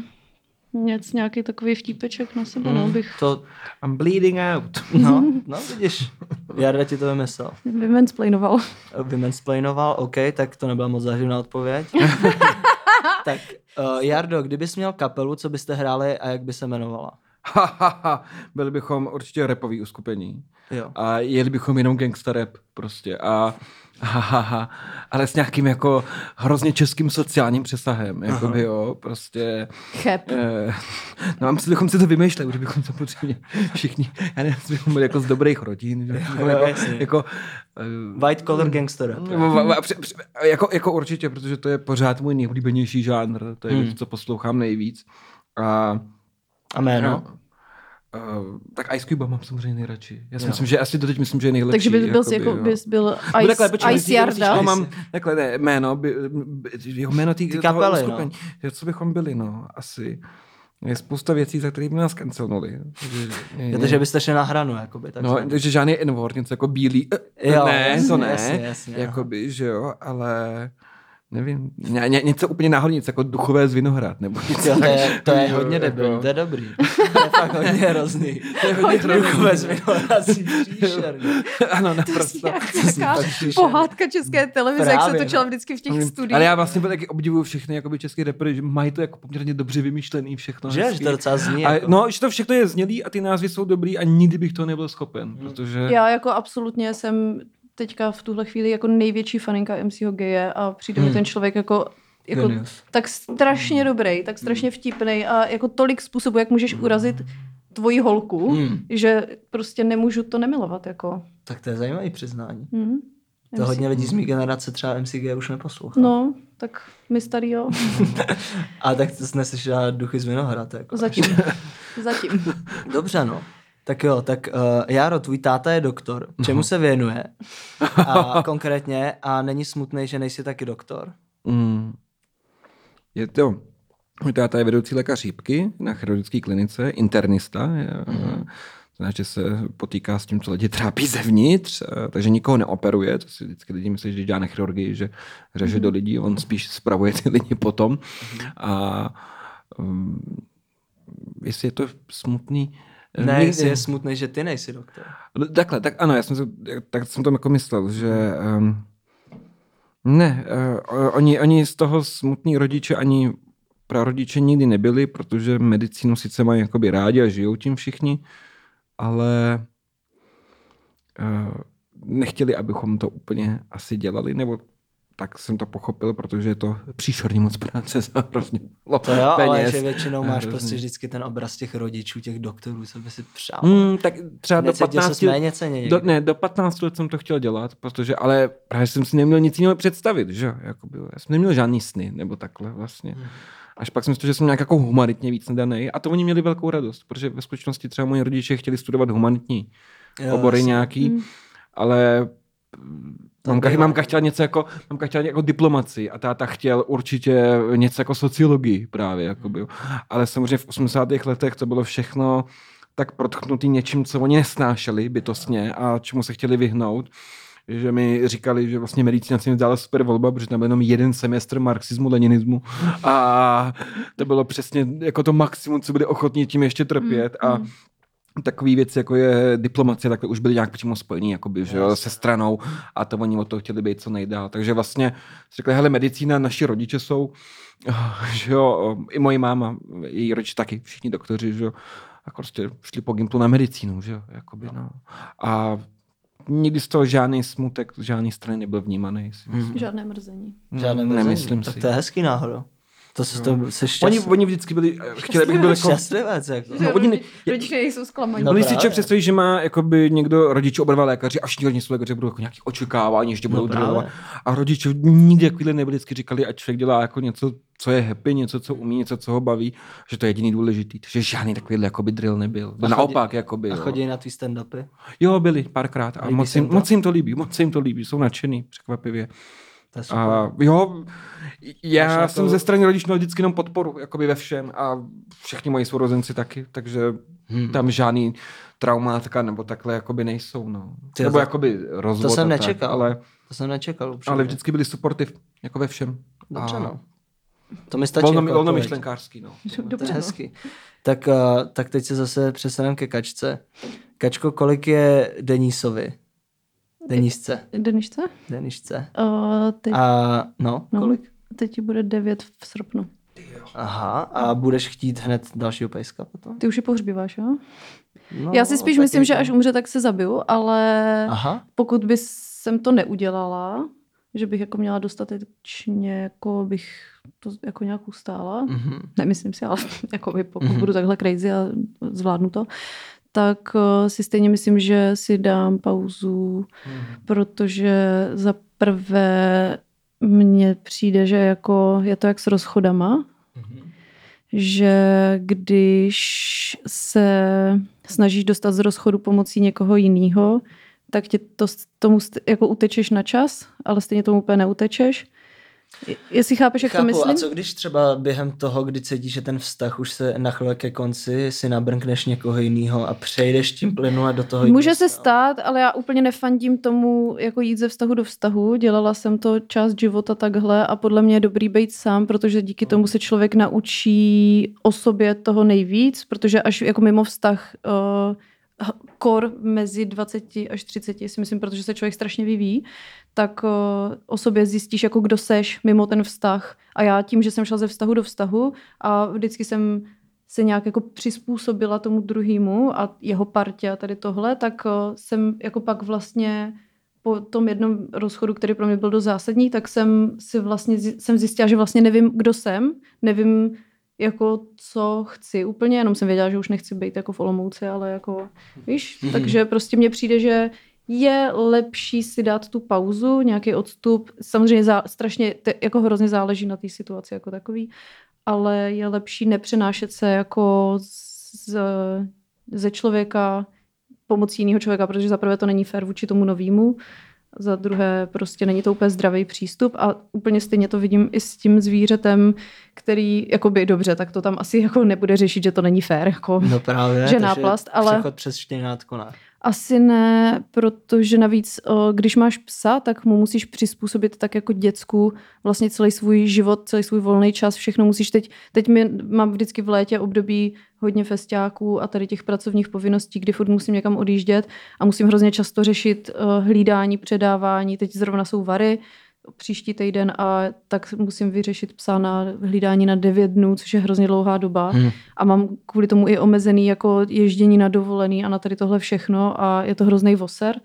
něco, nějaký takový vtípeček na sebe, no, bych To, I'm bleeding out. [laughs] no, no [laughs] vidíš, Jarda ti to vymyslel. vymansplainoval. Vymansplainoval, OK, tak to nebyla moc záživná odpověď. [laughs] tak, uh, Jardo, kdybys měl kapelu, co byste hráli a jak by se jmenovala? Ha, ha, ha. Byli bychom určitě repový uskupení. Jo. A jeli bychom jenom gangsta rap prostě. A ha, ha, ha. Ale s nějakým jako hrozně českým sociálním přesahem. Jakoby jo, prostě. Chep. Eh, no a myslím, bychom si to vymýšleli, že bychom samozřejmě všichni, já nevím, bychom byli jako z dobrých rodin, že bychom jo, jako, jako, eh, White collar gangster rap. v- při- při- jako, jako určitě, protože to je pořád můj nejoblíbenější žánr, to je Hmm. věc, co poslouchám nejvíc. A A jméno? Uh, tak Ice Cube mám samozřejmě nejradši. Já si Jo. myslím, že asi doteď myslím, že je nejlepší. Takže bys byl, jakoby, jako, jo. bys byl No Ice, takhle, počkej, Ice Jarda. No, mám, takhle ne, jméno, by, by, jeho jméno tý, Ty toho kapely, uskupení. Jo, Co bychom byli, no, asi. Je spousta věcí, za které by nás cancelnuli. Takže, to, že byste šli na hranu, jakoby. Tak No, takže žádný N-word, něco jako bílý. Jo, ne, jasně, to ne. jasně, jasně, jakoby, že jo, ale nevím, ně, ně, něco úplně náhodně, něco jako duchové z Vinohrad, nebo něco Jo, to je, to je hodně jako- debilní, to je dobrý. To je fakt hodně hrozný. To je hodně hrozný. Bez vinohrací příšerný. ano, naprosto. Tak příšerný. pohádka české televize, jak se Právě, točila no. vždycky v těch studiích. Ale já vlastně taky obdivuju všechny jakoby české repery, že mají to jako poměrně dobře vymyšlený všechno. Že, že to docela zní. a, jako. no, že to všechno je znělý a ty názvy jsou dobrý a nikdy bych to nebyl schopen, protože... Já jako absolutně jsem teďka v tuhle chvíli jako největší faninka MCho Geje a přijde mi Hmm. ten člověk jako, jako Genius. tak strašně dobrý, tak strašně vtipný a jako tolik způsobů, jak můžeš urazit tvoji holku, Hmm. že prostě nemůžu to nemilovat. Jako. Tak to je zajímavý přiznání. Hmm. To MC hodně lidí z mé generace třeba MCG už neposlouchá. No, tak my starý, jo. [laughs] A tak jsi neslyšela duchy z Vinohrad. Jako. Zatím. [laughs] Zatím. Dobře, no. Tak jo, tak uh, Jaro, tvůj táta je doktor. Čemu se věnuje? [laughs] A konkrétně, a není smutný, že nejsi taky doktor? Mm. Je to... Můj táta je vedoucí lékař chřipky na chirurgické klinice, internista. Mm. Znamená, že se potýká s tím, co lidi trápí zevnitř, eh, takže nikoho neoperuje, to si vždycky lidi myslí, že dělá na chirurgii, že řeže do lidí, on spíš spravuje ty lidi potom. A um, jestli je to smutný, Ne, nikdy- jestli je smutný, že ty nejsi doktor. No, Takhle, tak ano, já jsem, si, tak jsem to jako myslel, že um, ne, uh, oni, oni z toho smutní rodiče ani prarodiče nikdy nebyli, protože medicínu sice mají jakoby rádi a žijou tím všichni, ale uh, nechtěli, abychom to úplně asi dělali, nebo tak jsem to pochopil, protože je to příšerně moc práce za hrozně To jo, ale peněz. že většinou máš hrozně. prostě vždycky ten obraz těch rodičů, těch doktorů, co by si přál. Hmm, tak třeba do Necítil 15... ses méně ceně Do, ne, do 15 let jsem to chtěl dělat, protože, ale právě jsem si neměl nic jiného představit, že jo, jakoby, já jsem neměl žádný sny, nebo takhle vlastně. Hmm. Až pak jsem si to, že jsem nějak jako humanitně víc nadaný a to oni měli velkou radost, protože ve skutečnosti třeba moji rodiče chtěli studovat humanitní Jo, obory jasně. nějaký, Mm. ale mamka, bývá. mamka chtěla něco jako, mamka chtěla jako diplomaci a táta chtěl určitě něco jako sociologii právě, jakoby. jo. ale samozřejmě v 80. letech to bylo všechno tak protknutý něčím, co oni nesnášeli bytostně a čemu se chtěli vyhnout že mi říkali, že vlastně medicína se mi zdála super volba, protože tam byl jenom jeden semestr marxismu, leninismu a to bylo přesně jako to maximum, co byli ochotní tím ještě trpět a mm. Takové věci, jako je diplomacie, takhle už byly nějak přímo spojený jakoby, že jo, se stranou a to oni o to chtěli být co nejdál. Takže vlastně si řekli, hele, medicína, naši rodiče jsou, že jo, i moje máma, její rodiče taky, všichni doktoři, že jo, a prostě šli po gimplu na medicínu, že jo, jakoby, no. A nikdy z toho žádný smutek, žádný strany nebyl vnímaný. Si myslím. Žádné mrzení. Žádné Mm, mrzení. nemyslím tak si. to je hezký náhodou. To se to se Oni, šťastný. oni vždycky byli, chtěli, abych byl jako, Šťastlivec, jako. No, oni ne- Rodiče nejsou zklamaní. No No, člověk představí, že má jakoby někdo rodiče oba dva lékaři a všichni rodiče jsou lékaři, budou jako nějaký očekávání, že budou No. A rodiče nikdy takovýhle nebyli, vždycky říkali, ať člověk dělá jako něco, co je happy, něco, co umí, něco, co ho baví, že to je jediný důležitý. Takže žádný takovýhle jakoby drill nebyl. A chodí- Naopak, jakoby, A jo. chodí na tvý stand-upy? jo, byli párkrát a moc jim jim, to? moc jim to líbí, moc jim to líbí, jsou nadšený, překvapivě. To je super. A jo, já Máš na jsem to- ze strany rodičů měl vždycky jenom podporu, jakoby ve všem a všichni moji sourozenci taky, takže Hmm. tam žádný traumátka nebo takhle jakoby nejsou, no. Ty, nebo to- jakoby rozvod. to jsem tak, nečekal. ale, To jsem nečekal. upřímně. ale vždycky byli supportive, jako ve všem. Dobře, A no. To mi stačí. Volno, jako volno odpověď. myšlenkářský, no. [laughs] To je Dobře, no. hezky. Tak, uh, tak teď se zase přestaneme ke kačce. Kačko, kolik je Denisovi? Denisce. Denišce? Denišce. Uh, teď, A no, no, kolik? teď ti bude 9 v srpnu. Aha, a budeš chtít hned dalšího pejska potom? Ty už je pohřbíváš, jo? No, Já si spíš myslím, že až umře, tak se zabiju, ale Aha, pokud by jsem to neudělala, že bych jako měla dostatečně, jako bych to jako nějak ustála, mhm. nemyslím si, ale [laughs] jako by pokud Mhm. budu takhle crazy a zvládnu to, tak uh, si stejně myslím, že si dám pauzu, Mhm. protože za prvé mně přijde, že jako je to jak s rozchodama, Mhm. že když se snažíš dostat z rozchodu pomocí někoho jiného, tak tě to, tomu jako utečeš na čas, ale stejně tomu úplně neutečeš. Je- Jestli chápeš, jak Chápu, to myslím? a co když třeba během toho, kdy cítíš, že ten vztah už se nachyluje ke konci, si nabrnkneš někoho jiného a přejdeš tím plynule do toho Může se stát, ale já úplně nefandím tomu jako jít ze vztahu do vztahu. Dělala jsem to část života takhle a podle mě je dobrý být sám, protože díky tomu se člověk naučí o sobě toho nejvíc, protože až jako mimo vztah uh, kor mezi 20 až 30, si myslím, protože se člověk strašně vyvíjí, tak uh, o sobě zjistíš, jako kdo seš mimo ten vztah. A já tím, že jsem šla ze vztahu do vztahu a vždycky jsem se nějak jako přizpůsobila tomu druhému a jeho partě a tady tohle, tak uh, jsem jako pak vlastně po tom jednom rozchodu, který pro mě byl dost zásadní, tak jsem si vlastně jsem zjistila, že vlastně nevím, kdo jsem, nevím, jako co chci úplně, jenom jsem věděla, že už nechci být jako v Olomouci, ale jako, víš, Mhm. takže prostě mně přijde, že je lepší si dát tu pauzu, nějaký odstup. Samozřejmě zá, strašně, te, jako hrozně záleží na té situaci jako takový, ale je lepší nepřenášet se jako z, ze člověka pomocí jiného člověka, protože za prvé to není fér vůči tomu novému, za druhé prostě není to úplně zdravý přístup a úplně stejně to vidím i s tím zvířetem, který, jakoby dobře, tak to tam asi jako nebude řešit, že to není fér, jako No právě, že náplast, ale- Přechod přes štěňátko ne. Asi ne, protože navíc, když máš psa, tak mu musíš přizpůsobit tak jako děcku vlastně celý svůj život, celý svůj volný čas, všechno musíš teď, teď my, mám vždycky v létě období hodně festiáků a tady těch pracovních povinností, kdy furt musím někam odjíždět a musím hrozně často řešit hlídání, předávání, teď zrovna jsou vary, příští týden a tak musím vyřešit psa na hlídání na 9 dnů, což je hrozně dlouhá doba Hm. a mám kvůli tomu i omezený jako ježdění na dovolený a na tady tohle všechno a je to hrozný voser,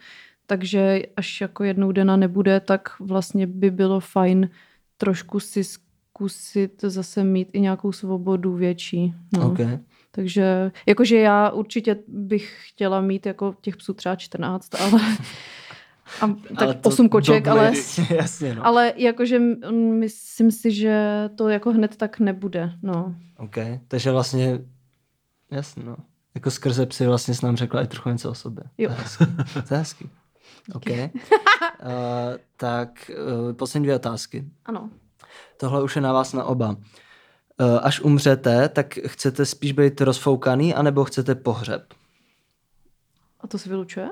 takže až jako jednou dena nebude, tak vlastně by bylo fajn trošku si zkusit zase mít i nějakou svobodu větší. No. Okay. Takže jakože já určitě bych chtěla mít jako těch psů třeba 14, ale [laughs] a, Ale tak to 8 koček, dobře, ale, [laughs] Jasně, no. ale jakože myslím si, že to jako hned tak nebude. No. OK, takže vlastně, jasně, no. Jako skrze psy vlastně jsi nám řekla i trochu něco o sobě. Jo. To je hezký. To je hezký. OK. Uh, [laughs] tak uh, poslední dvě otázky. Ano. Tohle už je na vás na oba. Uh, až umřete, tak chcete spíš být rozfoukaný, anebo chcete pohřeb? A to se vylučuje?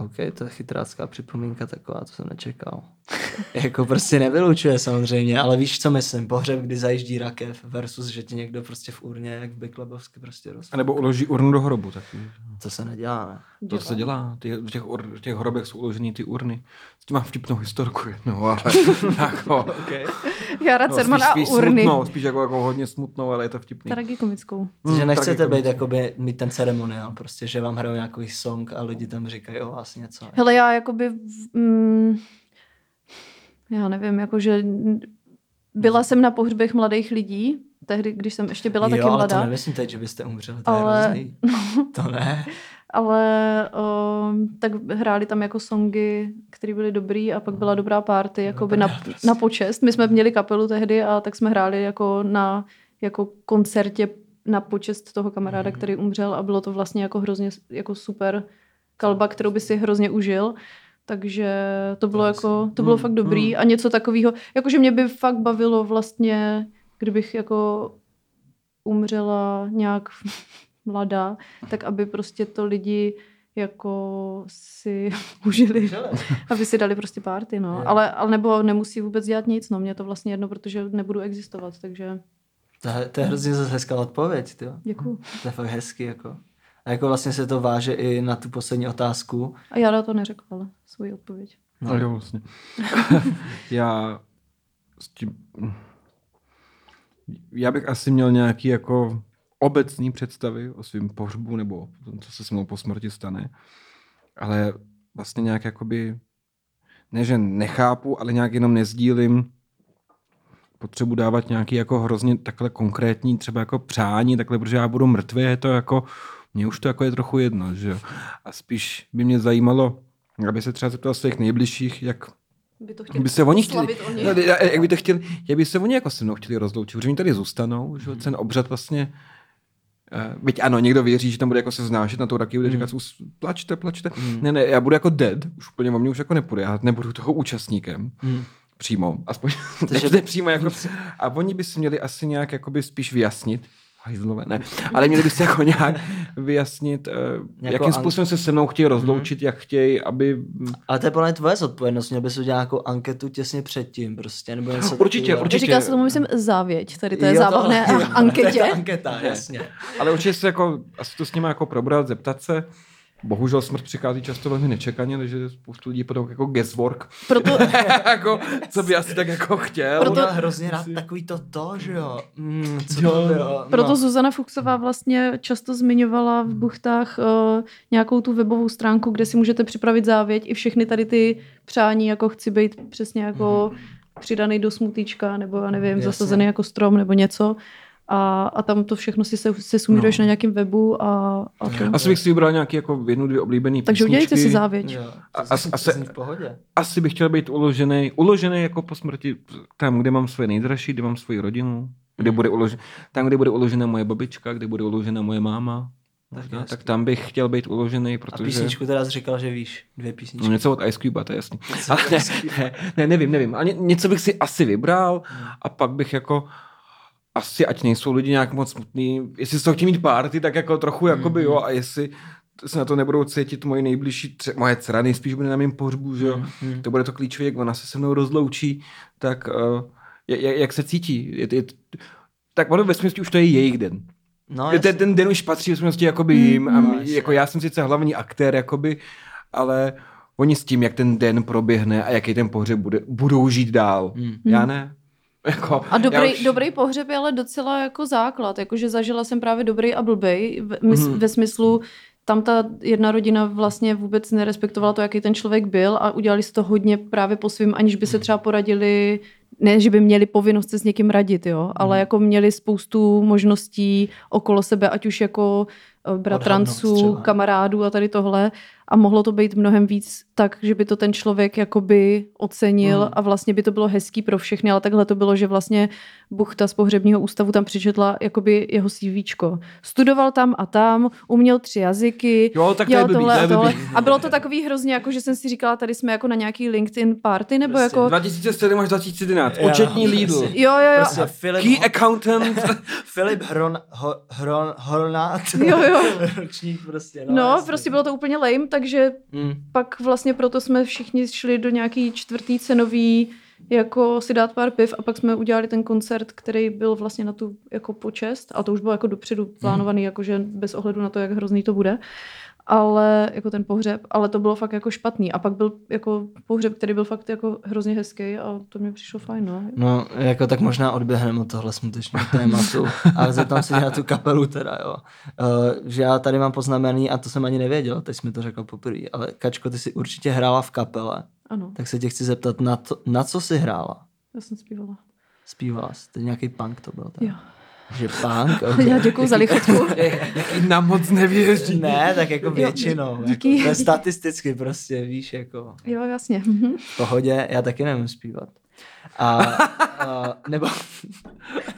OK, to je chytrácká připomínka taková, to jsem nečekal. [laughs] jako prostě nevylučuje samozřejmě, ale víš, co myslím, pohřeb, kdy zajíždí rakev versus, že ti někdo prostě v urně, jak v Byklebovsky prostě roz... A nebo uloží urnu do hrobu taky. To se nedělá, ne? To se dělá. Ty, v, těch, ur, v těch hrobech jsou uložený ty urny. S tím mám vtipnou historku jednou, ale [laughs] jako, [laughs] Okay. Jara no, Cerman spíš, a spíš urny. smutnou, spíš jako, jako hodně smutnou, ale je to vtipný. Tragikomickou. Takže Hmm, nechcete tragikomický. být jakoby, mít ten ceremoniál, prostě, že vám hrajou nějaký song a lidi tam říkají o vás něco. Hele, já jakoby, mm, já nevím, jakože mm, byla jsem na pohřbech mladých lidí, tehdy, když jsem ještě byla jo, taky ale to mladá, nemyslím teď, že byste umřeli, to Ale- je hrozný. [laughs] To ne. Ale o, tak hráli tam jako songy, které byly dobrý a pak byla dobrá party, jakoby na, dobrá prostě. na počest. My jsme měli kapelu tehdy a tak jsme hráli jako na jako koncertě na počest toho kamaráda, který umřel a bylo to vlastně jako hrozně jako super kalba, kterou by si hrozně užil. Takže to bylo jako, to bylo fakt dobrý a něco takového, jakože mě by fakt bavilo vlastně, kdybych jako umřela nějak mladá, tak aby prostě to lidi jako si [laughs] užili, aby si dali prostě party, no. Ale, ale nebo nemusí vůbec dělat nic, no. Mě to vlastně jedno, protože nebudu existovat, takže To, je- to je hrozně zase hezká odpověď, ty. děkuju. To je fakt hezký, jako. A jako vlastně se to váže i na tu poslední otázku. A já to neřekla, svoji odpověď. No. Jo, vlastně. [laughs] já s tím... Já bych asi měl nějaký jako obecný představy o svém pohřbu nebo o tom, co se s mnou po smrti stane. Ale vlastně nějak jakoby, ne že nechápu, ale nějak jenom nezdílím potřebu dávat nějaký jako hrozně takhle konkrétní třeba jako přání, takhle, protože já budu mrtvý, je to jako, mně už to jako je trochu jedno, že jo. A spíš by mě zajímalo, aby se třeba zeptal svých nejbližších, jak By to by se oni chtěli, oni. no, já- jak by to chtěli, jak by se oni jako se mnou chtěli rozloučit, protože oni tady zůstanou, že jo, ten obřad vlastně, byť ano, někdo věří, že tam bude jako se znášet na to taky, bude říkat, "Us- plačte, plačte. Ne, ne, já budu jako dead, už úplně o mě už jako nepůjde, já nebudu toho účastníkem. Hmm. Přímo, aspoň Takže- [laughs] ne, přímo jako, [laughs] a oni by si měli asi nějak jakoby spíš vyjasnit, hajzlové, ne, ale měli by si jako nějak [laughs] vyjasnit, uh, Jako jakým an- způsobem se se mnou chtějí rozloučit, jak chtějí, aby Ale to je podle mě tvoje zodpovědnost, měl bys udělat nějakou anketu těsně předtím prostě, nebo něco Určitě, takového. určitě. Říká se tomu, myslím, závěť, tady to je Jo, zábavné [laughs] jo. anketě. [laughs] To je anketa, jasně. Ale určitě se jako, asi to s nimi jako probrat, zeptat se. Bohužel smrt přichází často velmi nečekaně, takže spoustu lidí potom jako guesswork. Proto, [laughs] jako, co by asi tak jako chtěl. Proto... Proto- Měl hrozně rád takový to to, že jo. Mm, co Jo. to proto no. Zuzana Fuchsová vlastně často zmiňovala v buchtách uh, nějakou tu webovou stránku, kde si můžete připravit závěť i všechny tady ty přání, jako chci být přesně jako přidaný do smutíčka, nebo já nevím, Jasně. zasazený jako strom, nebo něco. A, a tam to všechno si se, se sumíruješ No. na nějakém webu a, a to. Asi bych si vybral nějaký jako jednu, dvě oblíbený Takže udělejte si písničky. závěť. Jo, A- to a- a zní v pohodě. Asi bych chtěl být uložený, uložený jako po smrti tam, kde mám svoje nejdražší, kde mám svoji rodinu, kde bude uložen, tam, kde bude uložena moje babička, kde bude uložena moje máma. Možná, hezký. tak tam bych chtěl být uložený, A protože... písničku teda jsi říkal, že víš. Dvě No, písničky. něco od Ice Cube, to je jasný. Ale ne, ne, ne, nevím, nevím. A ně, něco bych si asi vybral a pak bych jako asi, ať nejsou lidi nějak moc smutný, jestli jsou chtějí mít party, tak jako trochu jakoby jo, a jestli se na to nebudou cítit moje nejbližší, tře- moje dcera nejspíš bude na mém pohřbu, že jo, to bude to klíčové, jak ona se se mnou rozloučí, tak uh, jak, jak se cítí, je, je, tak ono ve smyslu už to je jejich den. No, ten, ten den už patří v skutečnosti jakoby jim a no, jako já jsem sice hlavní aktér, jakoby, ale oni s tím, jak ten den proběhne a jaký ten pohřeb bude, budou žít dál. Hmm. Já ne. Jako, A dobrý, už, dobrý pohřeb je ale docela jako základ, jakože zažila jsem právě dobrý a blbej, ve, mm. Mhm. ve smyslu, tam ta jedna rodina vlastně vůbec nerespektovala to, jaký ten člověk byl a udělali si to hodně právě po svým, aniž by Mhm. se třeba poradili, ne, že by měli povinnost se s někým radit, jo, Mhm. ale jako měli spoustu možností okolo sebe, ať už jako eh, bratranců, kamarádů a tady tohle a mohlo to být mnohem víc tak, že by to ten člověk jakoby ocenil Hmm. a vlastně by to bylo hezký pro všechny, ale takhle to bylo, že vlastně Buchta z pohřebního ústavu tam přečetla jakoby jeho CVčko. Studoval tam a tam, uměl tři jazyky, Jo, tak to dělal blbý, tohle to je a tohle. blbý. A bylo to takový hrozně, jako že jsem si říkala, tady jsme jako na nějaký LinkedIn party, nebo Prostě. jako... 2007 až 2011, Jo, účetní Lidl. Jo, jo, jo. Prostě Filip, key accountant, [laughs] Filip Hron, Hron, Hornát. Jo, jo. [laughs] Ročník prostě. No, No, prostě bylo to úplně lame, takže Mm. pak vlastně proto jsme všichni šli do nějaký čtvrtý cenový jako si dát pár piv a pak jsme udělali ten koncert, který byl vlastně na tu jako počest a to už bylo jako dopředu plánovaný, jakože bez ohledu na to, jak hrozný to bude ale jako ten pohřeb, ale to bylo fakt jako špatný. A pak byl jako pohřeb, který byl fakt jako hrozně hezký a to mi přišlo fajn, no. No, jako tak možná odběhneme od tohle smutečného tématu, ale zeptám se na tu kapelu teda, jo. Uh, že já tady mám poznamený, a to jsem ani nevěděl, teď jsme to řekl poprvé, ale Kačko, ty jsi určitě hrála v kapele, Ano, tak se tě chci zeptat, na, to, na co jsi hrála? já jsem zpívala. Zpívala jsi, to nějaký punk to byl. Teda. Jo. Že punk? [laughs] Okay. Já děkuju za lichotku. [laughs] jaký nám moc nevěří. Ne, tak jako většinou. díky. Jako, to je statisticky prostě, víš, jako Jo, jasně. Mhm. v pohodě, já taky nevím zpívat. A, a nebo...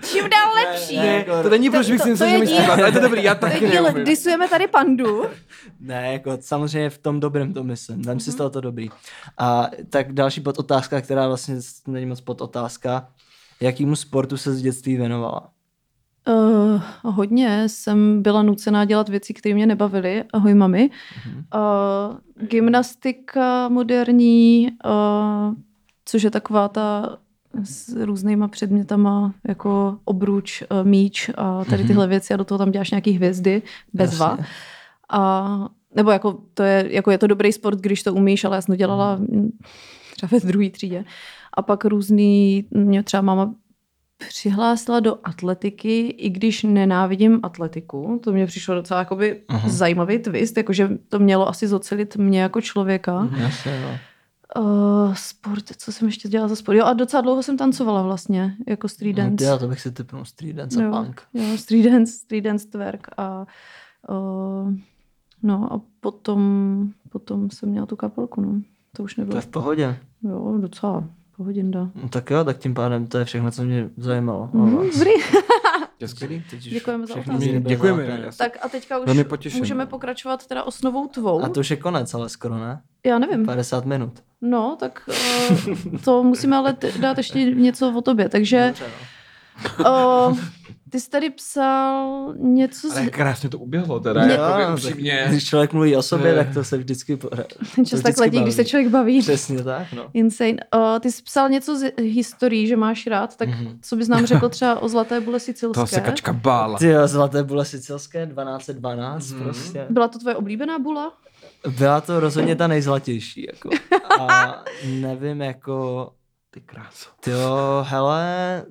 Čím dál lepší. Ne, jako- to není, proč bych to- si myslel, je že mi ale je to dobrý, já To je taky díl, disujeme tady pandu. Ne, jako samozřejmě v tom dobrém to myslím. Vem Mhm. si z toho to dobrý. A tak další podotázka, která vlastně není moc podotázka. Jakýmu sportu se z dětství věnovala? Uh, hodně jsem byla nucená dělat věci, které mě nebavily. Ahoj, mami. Uh, gymnastika moderní, uh, což je taková ta s různýma předmětama, jako obruč, uh, míč a tady tyhle věci a do toho tam děláš nějaký hvězdy, bezva. Jasně. A, nebo jako, to je, jako je to dobrý sport, když to umíš, ale já jsem to dělala mm, třeba ve druhé třídě. A pak různý, mě třeba máma přihlásila do atletiky, i když nenávidím atletiku. To mě přišlo docela jakoby Aha. zajímavý twist, jakože to mělo asi zocelit mě jako člověka. Jasně, no. Uh, sport, co jsem ještě dělala za sport? Jo, a docela dlouho jsem tancovala vlastně, jako street dance. No, to bych si typnul street dance a jo, punk. jo, street dance, street dance twerk a uh, no a potom, potom jsem měla tu kapelku, no. To už To nebylo. je v pohodě. Jo, docela pohodinda. No, tak jo, tak tím pádem to je všechno, co mě zajímalo. Mm, dobrý. [laughs] Je skvělý. Děkujeme za otázky. Děkujeme. Tak a teďka už můžeme pokračovat teda osnovou tvou. A to už je konec, ale skoro ne? Já nevím. 50 minut. No, tak uh, to musíme ale t- dát ještě něco o tobě. Takže Dobře, no. uh, ty jsi tady psal něco z... Ale jak krásně to uběhlo teda, Jo, jako no, upřímně. tak Když člověk mluví o sobě, Eh. tak to se vždycky... po- to Čas tak letí, když se člověk baví. Přesně tak, no. Insane. Uh, ty jsi psal něco z historií, že máš rád, tak Mhm. co bys nám řekl třeba o Zlaté bule sicilské? Toho se kačka bála. Ty jo, zlaté bule sicilské, 1212 Mhm. prostě. Byla to tvoje oblíbená bula? Byla to rozhodně ta nejzlatější, jako. [laughs] A nevím, jako... Ty kráso. Jo, hele,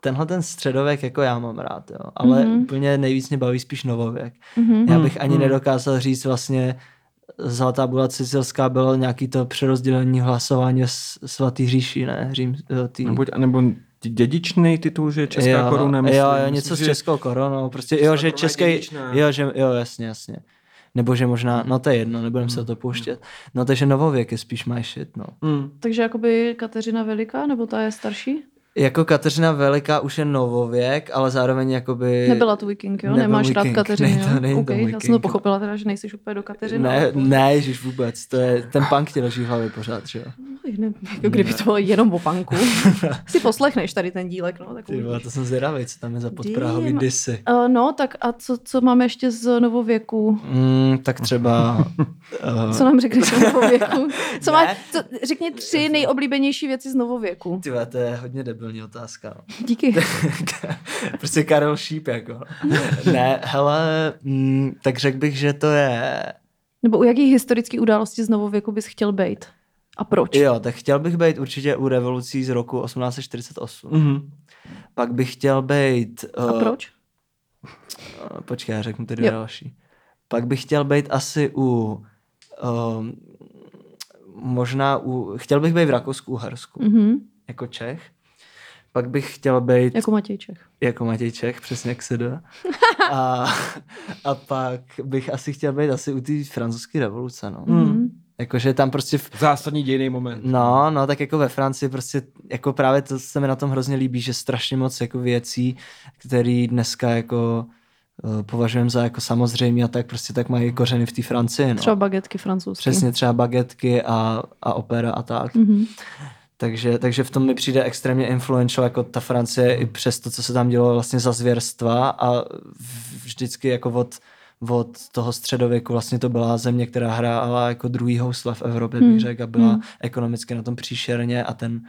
tenhle ten středověk jako já mám rád, jo. Ale Mhm. mm-hmm. úplně nejvíc mě baví spíš novověk. Mm-hmm. Já bych ani Mhm. nedokázal říct vlastně, Zlatá bula sicilská bylo nějaký to přerozdělení hlasování s svatý říši, ne? Řím, jo, tý... Nebo, nebo dědičný titul, že česká jo, koruna, Jo, myslím. jo, Myslím, něco s že- českou koronou, prostě Česká jo, že český, jo, že, jo, jasně, jasně. Nebo že možná, no to je jedno, nebudem se o to pouštět. No takže novověk je spíš my shit, no. Hmm. Takže jakoby Kateřina Veliká, nebo ta je starší? Jako Kateřina Veliká už je novověk, ale zároveň jakoby... Nebyla tu viking, jo? Nemáš rád viking, Kateřinu, ne, to jo? není to okay. Já jsem to pochopila teda, že nejsi úplně do Kateřiny. Ne, ne, ježiš vůbec, to je, ten punk ti leží v hlavě pořád, že jo. No, ne, jako kdyby to bylo jenom o panku. [laughs] si poslechneš tady ten dílek, no. Tak Ty uvidíš. vole, to jsem zvědavý, co tam je za podprahový Damn. disy. Uh, no, tak a co, co máme ještě z novověku? Mm, tak třeba... Uh, [laughs] Co nám řekneš z novověku? [laughs] Co má, co, řekni tři nejoblíbenější věci z novověku. ty vole, to je hodně debilní otázka. No. [laughs] Díky. [laughs] prostě Karel Šíp, jako. [laughs] ne, hele, mm, tak řekl bych, že to je... Nebo u jakých historických událostí z novověku bys chtěl být? A proč? Jo, tak chtěl bych být určitě u revolucí z roku 1848. Mhm. Pak bych chtěl být... A Uh, proč? Počkej, já řeknu ty dvě Jo. další. Pak bych chtěl být asi u... Um, možná u... Chtěl bych být v Rakousku-Uhersku, Mhm. jako Čech. Pak bych chtěl být Jako Matěj Čech. jako Matěj Čech, přesně jak se dá. [laughs] A, a pak bych asi chtěl být asi u té francouzské revoluce, no. Mhm. Jakože tam prostě v, Zásadní dějný moment. No, no, tak jako ve Francii prostě, jako právě to se mi na tom hrozně líbí, že strašně moc jako věcí, které dneska jako uh, považujeme za jako samozřejmé a tak prostě tak mají kořeny v té Francii, no. Třeba bagetky francouzské. Přesně třeba bagetky a, a opera a tak. Mhm. Takže, takže v tom mi přijde extrémně influential jako ta Francie i přes to, co se tam dělo vlastně za zvěrstva a vždycky jako od, od toho středověku vlastně to byla země, která hrála jako druhý housle v Evropě, bych Hmm. řekl, a byla Hmm. ekonomicky na tom příšerně a ten,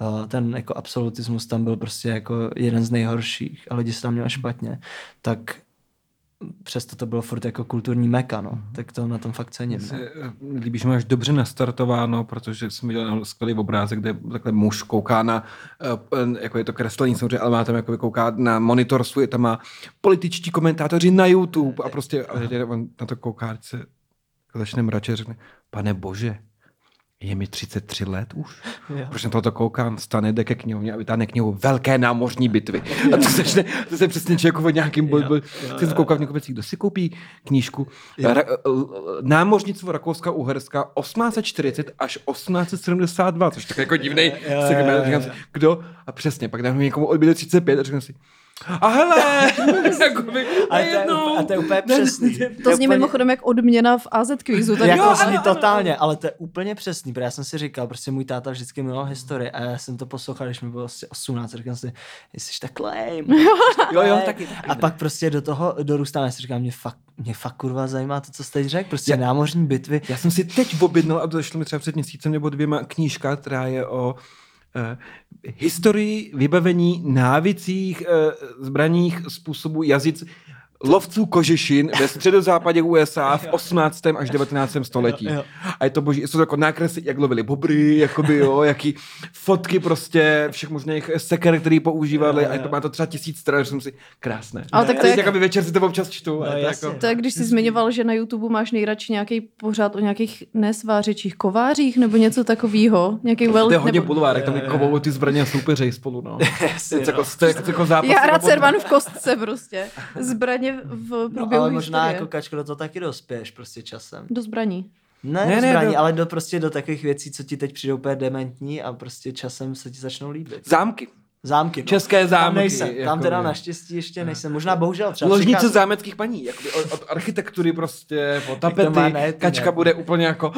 uh, ten jako absolutismus tam byl prostě jako jeden z nejhorších a lidi se tam měli špatně, tak přesto to bylo furt jako kulturní meka, no. Tak to na tom fakt cením. No. Se, eh, líbí, že máš dobře nastartováno, protože jsem viděl skvělý obrázek, kde takhle muž kouká na, eh, jako je to kreslení samozřejmě, ale má tam jako kouká na monitor svůj, tam má političtí komentátoři na YouTube a prostě a on na to kouká, se začne řekne, pane bože, je mi 33 let už. [laughs] Jo. Proč na tohoto koukám, stane, jde ke knihovně a vytáhne knihu Velké námořní bitvy. A to se, to se přesně člověk o nějakým boj. Chci se koukat v kdo si koupí knížku Ra, Námořnictvo Rakouska Uherska 1840 až 1872, což je tak jako divný segment. Říkám kdo? A přesně, pak dám někomu odbíde 35 a říkám si, a hele, [laughs] jakoby, A to, je, a to je úplně přesný. To zní mimochodem jak odměna v AZ kvízu. Tak jako jo, zní ale- totálně, ale to je úplně přesný, protože já jsem si říkal, prostě můj táta vždycky miloval historii a já jsem to poslouchal, když mi bylo prostě 18, říkal jsem si, jsi tak lame. [laughs] Jo, jo, taky, taky. A pak prostě do toho dorůstám, já si říkám, mě fakt, mě fakt kurva zajímá to, co jsi teď řekl, prostě Já- námořní bitvy. Já jsem si teď objednal, a to došlo mi třeba před měsícem nebo dvěma, knížka, která je o historii, vybavení, návicích, eh, zbraních, způsobu jazyc lovců kožešin ve středozápadě USA v 18. až 19. století. A je to boží, jsou to jako nákresy, jak lovili bobry, jakoby, jo, jaký fotky prostě všech možných seker, který používali, a to má to třeba tisíc stran, že jsem si krásné. Ale tak to je- jakoby večer si to občas čtu. a No, to jako, To je, když jsi zmiňoval, že na YouTube máš nejradši nějaký pořád o nějakých nesvářičích kovářích nebo něco takového. Nějaký well, To je hodně nebo... bulvárek, tam je kovou ty zbraně a soupeřej spolu, no. [laughs] Jasně, jako, no. to je jako zápas. Já rád v kostce prostě. Zbraně v No, průběhu ale možná historie. jako kačko do toho taky dospěješ prostě časem. Do zbraní. Ne, Ne, ne, ne, zbraní, do- ale do prostě do takových věcí, co ti teď přijdou úplně dementní a prostě časem se ti začnou líbit. Zámky. Zámky. No. České zámky. Tam nejsem, jako tam teda je. naštěstí ještě nejsem. Možná bohužel třeba. Ložnice přichází- zámeckých paní, jakoby od, od architektury prostě, po tapety, má ne, kačka ne. bude úplně jako,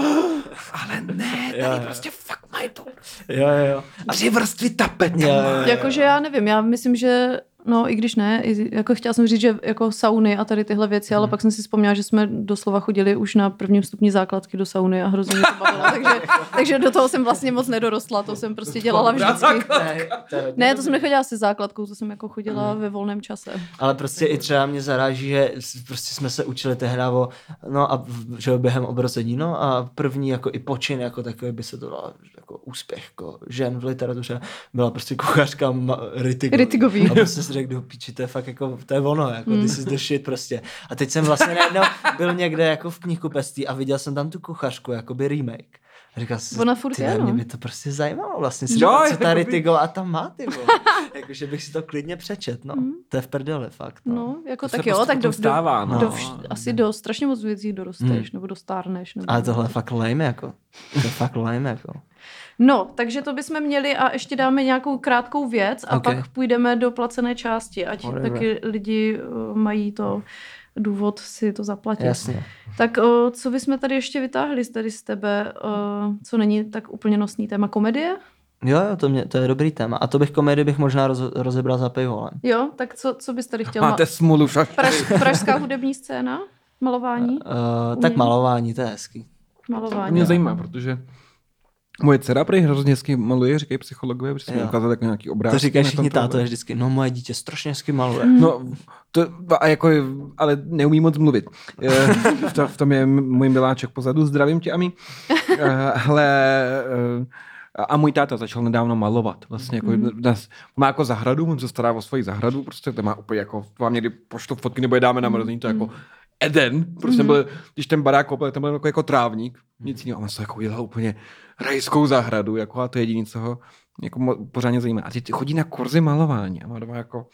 ale ne, tady jo. prostě fakt mají to Jo, jo, jo. tři vrstvy tapet. Jakože já nevím, já myslím, že No, i když ne, jako chtěla jsem říct, že jako sauny a tady tyhle věci, Mhm. ale pak jsem si vzpomněla, že jsme doslova chodili už na prvním stupni základky do sauny a hrozně mě to bavilo, [laughs] takže, takže do toho jsem vlastně moc nedorostla, to jsem prostě dělala vždycky. Ne, to jsem nechodila se základkou, to jsem jako chodila Mhm. ve volném čase. Ale prostě i třeba mě zaráží, že prostě jsme se učili tehdy o, no a že během obrození, no a první jako i počin jako takový by se to dalo jako úspěch jako žen v literatuře byla prostě kuchařka Ma- Rittigový. Rittigový. A prostě si řekl, do píči, to je fakt jako, to je ono, jako Mm. ty jsi the shit prostě. A teď jsem vlastně najednou byl někde jako v knihkupectví a viděl jsem tam tu kuchařku, jakoby remake. A říkal jsem, Ona furt ty, je, no. mě by to prostě zajímalo vlastně, si Jo, říkal, co jakoby- ta Rittigová tam má, ty. [laughs] Jakože bych si to klidně přečet, no. To je v prdeli, fakt. No. No, jako To tak jo, prostě tak potom do, do, stává, no. do vš- asi do strašně moc věcí dorosteš, nebo dostárneš. Nebo... Ale tohle je fakt lame, jako. To je fakt lame, jako. No, takže to bychom měli a ještě dáme nějakou krátkou věc a Ok. pak půjdeme do placené části, ať Whatever. taky lidi uh, mají to důvod si to zaplatit. Jasně. Tak uh, co bychom tady ještě vytáhli z- tady z tebe, uh, co není tak úplně nosný téma komedie? Jo, jo, to, mě, to je dobrý téma. A to bych komedii bych možná roz, rozebral za pivolem. Jo, tak co, co bys tady chtěl? Máte smůlu, šaš. Praž, pražská hudební scéna? Malování? Uh, tak malování, to je hezký. Malování. Mě zajímá, protože moje dcera prý hrozně hezky maluje, říkají psychologové, protože jsme ukázali jako nějaký To obrázky. říkají všichni táto je vždycky, no moje dítě strašně hezky maluje. No, to, a jako, ale neumí moc mluvit. Eh, V, to, v tom je můj miláček pozadu. Zdravím tě, Ami. [laughs] Eh, Hele, eh, a můj táta začal nedávno malovat. Vlastně jako Mhm. dnes, má jako zahradu, on se stará o svoji zahradu, prostě to má úplně jako, vám někdy pošlu fotky nebo je dáme na mrazení, to jako Eden, prostě byl, když ten barák koupil, tam byl jako, jako trávník, nic jiného, a on se jako udělal úplně rajskou zahradu, jako a to je jediné, co ho jako pořádně zajímá. A teď chodí na kurzy malování. A má doma jako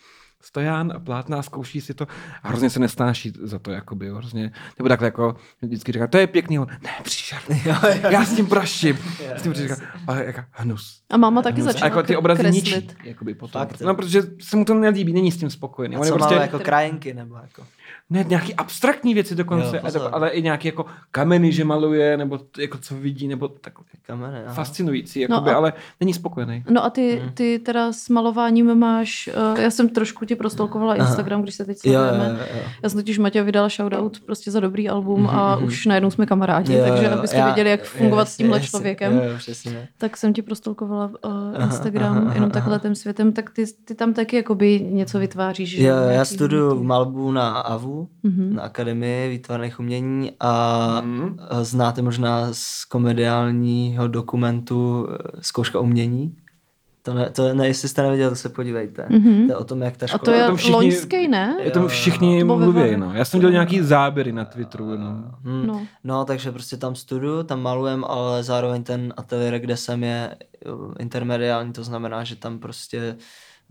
stojan a plátná, zkouší si to a hrozně se nestáší za to, jakoby, jo, hrozně, nebo takhle jako vždycky říká, to je pěkný, on, ne, příšerný, [laughs] já s tím praším, [laughs] s tím říká, ale jako hnus. A máma taky A začala jako ty obrazy kreslit. ničí, jakoby potom. Fakt, no, protože se mu to nelíbí, není s tím spokojený. A On je co prostě, jako krajinky, nebo jako. ne, nějaký abstraktní věci dokonce, Jo, pozor. ale i nějaký jako kameny, že maluje, nebo t- jako co vidí, nebo tak Kameny, aha. fascinující, No jakoby, a- ale není spokojený. No a ty, Hmm. ty teda s malováním máš, uh, já jsem trošku ti prostolkovala Aha. Instagram, když se teď sledujeme. Já jsem totiž Matěj vydala shoutout prostě za dobrý album a Mhm, už najednou jsme kamarádi, Jo, takže abyste já- věděli, jak fungovat s jasně, tímhle jasně. člověkem, Jo, přesně. tak jsem ti prostolkovala uh, Aha, Instagram aha, aha, jenom aha. takhle tím světem, tak ty, ty tam taky jakoby něco vytváříš. že? Jo, já Nějaký studuju hodnoty. malbu na AVU, Mhm. na Akademii výtvarných umění a Mhm. a znáte možná z komediálního dokumentu eh, Zkouška umění. To, ne, to ne, jestli jste neviděl, to se podívejte. Mhm. To je o tom, jak ta A škola... to je O tom všichni- loňský, ne? O tom všichni To mluví, no. Já jsem dělal nějaký záběry na Twitteru, no. Hmm. No. No, takže prostě tam studuju, tam malujem, ale zároveň ten ateliér, kde jsem, je intermediální, to znamená, že tam prostě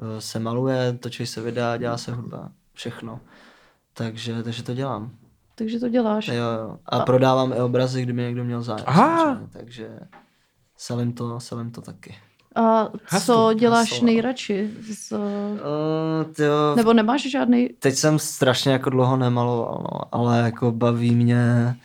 uh, se maluje, točí se videa, dělá se hudba, všechno. Takže, takže to dělám. Takže to děláš. Jo, jo. A, prodávám i obrazy, kdyby někdo měl zájem. Aha. samozřejmě, Takže selím to, selím to taky. A Hustle, co děláš hustle. nejradši? Z, Uh, tyjo, nebo nemáš žádný... teď jsem strašně jako dlouho nemaloval, no, ale jako baví mě,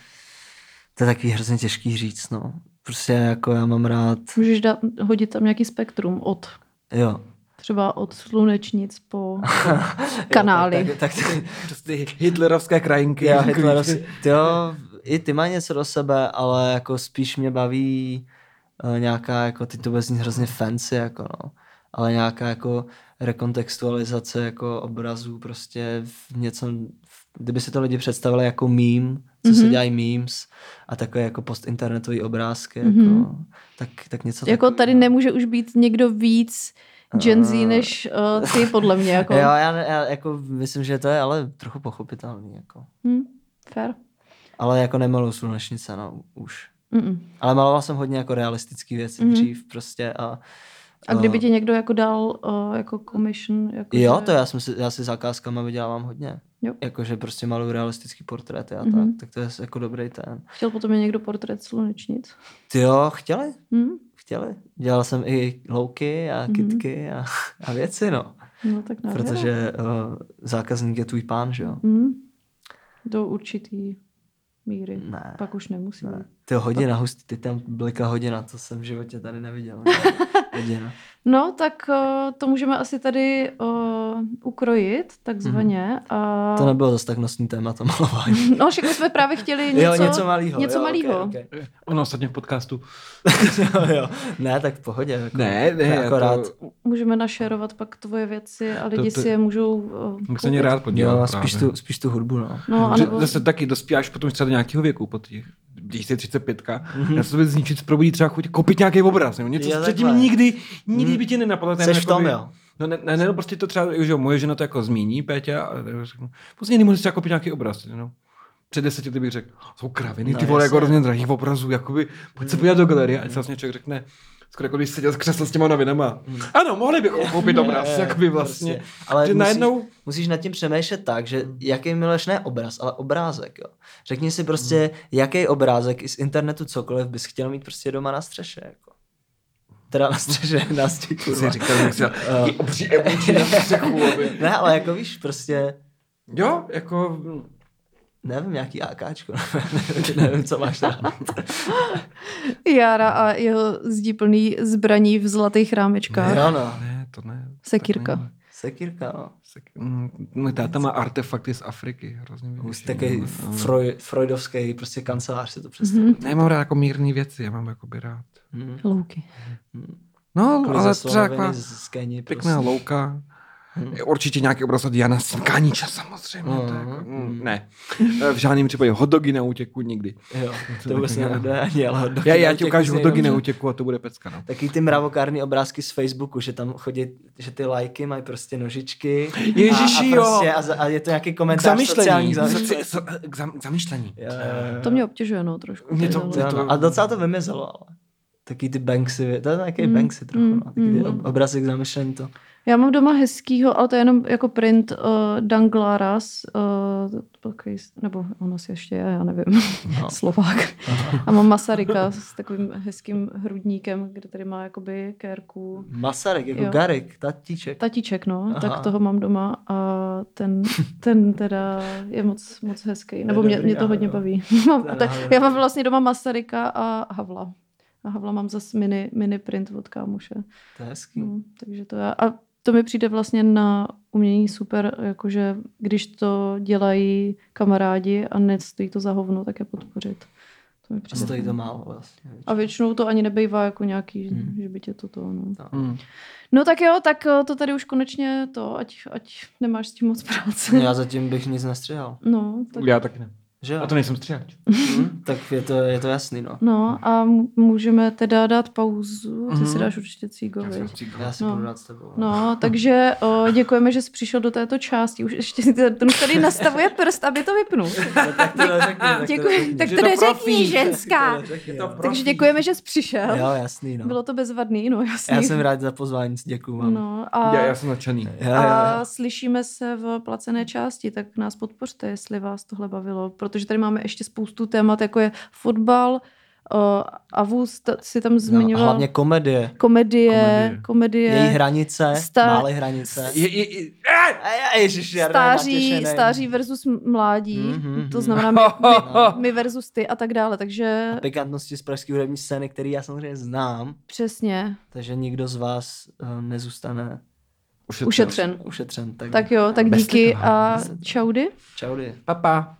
to je takový hrozně těžký říct, no. Prostě jako já mám rád, Můžeš dát, hodit tam nějaký spektrum od jo. třeba od slunečnic po [laughs] kanály. Jo, tak, tak, tak, Prostě hitlerovské krajinky. já [laughs] Hitlerovský, jo, i ty mají něco do sebe, ale jako spíš mě baví nějaká, jako ty to bude znít hrozně fancy, jako no, ale nějaká jako rekontextualizace jako obrazů, prostě v něco, v, kdyby si to lidi představili jako meme, co mm-hmm. se dělají memes a takové jako postinternetový obrázky, mm-hmm. jako, tak, tak něco Jako takového. tady nemůže už být někdo víc Gen Z než uh, ty, podle mě. Jako. [laughs] Jo, já, já jako myslím, že to je ale trochu pochopitelný, jako. Hm, fair. Ale jako nemaluju slunečnice, no, už. Mm-mm. Ale maloval jsem hodně jako realistický věci Mhm. mm-hmm. dřív prostě a... A kdyby ti někdo jako dal uh, jako commission? Jako Jo, že... to já, jsem si, já si zakázkama vydělávám hodně. Jo. Jakože prostě maluju realistický portréty a Mhm. tak, tak to je jako dobrý ten. Chtěl potom je někdo portrét slunečnic. Ty jo, chtěli, Hm? chtěli. Dělal jsem i louky a Mhm. kitky a, a věci, no. No tak. Protože uh, zákazník je tvůj pán, že jo? Hm? Do určitý míry. Ne. Pak už nemusí Ne. být. Ty jo, hodina hustý, ty tam blika hodina, to jsem v životě tady neviděl. [laughs] hodina. No, tak uh, to můžeme asi tady uh, ukrojit, takzvaně. A... To nebylo zase tak nosný téma, to malování. [laughs] No, však my jsme právě chtěli něco, jo, něco malého. Něco jo, malého. Okay, okay. Ono ostatně v podcastu. [laughs] jo, jo. Ne, tak v pohodě. Jako, Ne, ne, já akorát. to, Můžeme našerovat pak tvoje věci a lidi To- to- si je můžou uh, bych se mě rád podíval Jo, spíš tu, spíš tu hudbu, no. No, anebo... Zase taky dospíváš potom třeba do nějakého věku, po těch, když jsi 35, Mhm. mm-hmm. já se tobě zničit probudí třeba chuť koupit nějaký obraz, nebo něco jo, předtím nikdy, nikdy by ti nenapadlo. to Seš v tom, jo. No ne, ne, ne, no prostě to třeba, že jo, moje žena to jako zmíní, Péťa, a řeknu, prostě můžeš třeba koupit nějaký obraz, no. Před deseti lety bych řekl, jsou kraviny, No, ty vole, jako hrozně drahých obrazů, jakoby, pojď se podívat do galerie, a vlastně člověk řekne, skoro jako když seděl z křesla s těma novinama. Ano, mohli bychom koupit obraz, jakoby vlastně. Prostě. Ale že musíš, najednou, musíš nad tím přemýšlet tak, že jaký miluješ ne obraz, ale obrázek, jo. Řekni si prostě, jaký obrázek i z internetu cokoliv bys chtěl mít prostě doma na střeše, jako. Teda na střeše, [laughs] na zdi, si kurva. říkal, že si jaký [laughs] obří emoji na střechu. [laughs] Ne, ale jako víš, prostě, Jo, jako, nevím, nějaký AKčko, nevím, co máš rád. Jára a jeho zdí plný zbraní v zlatých rámečkách. Jo, no. ne, to ne. Sekírka. ne. Sekírka, no. Sek- mm, Můj táta má artefakty z Afriky, hrozně Už takový No, no. Freud, freudovský prostě kancelář si to představuje. Ne, mám rád jako mírný věci, já mám jakoby rád. Mm. Louky. No, Kvůli ale třeba taková Keni, pěkná prostě. louka. Určitě nějaký obraz od Jana Simkániča samozřejmě. To je jako, mm, ne, v žádném případě hot dogy na útěku nikdy. Jo, to vůbec nejde ani, ale hot dogy Já, já ti ukážu zní hot dogy na útěku a to bude pecka. No. Taky ty mravokárný obrázky z Facebooku, že tam chodí, že ty lajky mají prostě nožičky. [gasps] Ježiši, a, a, jo. prostě, a, za- a, je to nějaký komentář K, zamyšlení. za- k, zam- k zamyšlení. Jo, jo, jo. To mě obtěžuje, no, trošku. Mě to- ale- to- Jo, no. A docela to vymizelo, ale. Taky ty Banksy, to je nějaký Mm, Banksy trochu, mm, no. Taky mm. ob- obrazy k zamyšlení to. Já mám doma hezkýho, ale to je jenom jako print uh, Danglaras, uh, nebo on asi ještě je, já nevím, No. [laughs] Slovák. A mám Masaryka s takovým hezkým hrudníkem, kde tady má jakoby kérku. Masaryk, jako Jo. Garik, tatíček. Tatíček, no, Aha. tak toho mám doma a ten, [laughs] ten teda je moc, moc hezký. Nebo mě, dobrý, mě to hodně jo. baví. Mám, [laughs] tak, já mám vlastně doma Masaryka a Havla. A Havla mám zase mini, mini print od kámoše. To je hezký. No, takže to já. A to mi přijde vlastně na umění super, jakože když to dělají kamarádi a nestojí to za hovno, tak je podpořit. To mi A přijde. stojí to málo vlastně. A většinou to ani nebejvá jako nějaký, Hmm. že by tě to to, no. Mm. No tak jo, tak eh, to tady už konečně to, ať, ať nemáš s tím moc práce. Já zatím bych nic nestřihal. No, tak Já taky ne. Že jo? A to nejsem stříhač. Hm, tak je to, je to jasný, no. No a můžeme teda dát pauzu. Ty si Mhm. dáš určitě cígo, Já stříhač. Já si No. budu dát s tebou. No, takže o, děkujeme, že jsi přišel do této části. Už ještě si ten tady nastavuje prst, aby to vypnul. No, tak to neřekni, tak to Děkuji, neřekni. tak to to neřekni, ženská. To neřekni, to no. pro- Takže děkujeme, že jsi přišel. Jo, jasný, no. Bylo to bezvadný, no jasný. Já jsem rád za pozvání, děkuju vám. No a, Já, já jsem nadšený. A slyšíme se v placené části, tak nás podpořte, jestli vás tohle bavilo, protože tady máme ještě spoustu témat, jako je fotbal, o, Avus t- si tam No, a zmiňoval hlavně komedie. komedie, Komedie. komedie, Její hranice, Sta- malé hranice. Je, je, je, Ježiš, je stáří, stáří versus mládí, Mhm, to mhm. znamená my, [laughs] my, my versus ty a tak dále, takže Pikantnosti z pražské hudební scény, který já samozřejmě znám, přesně, takže nikdo z vás uh, nezůstane Ušetřen. ušetřen. ušetřen. Tak, Tak jo, tak Bez díky toho. a čaudy. čaudy. Papa.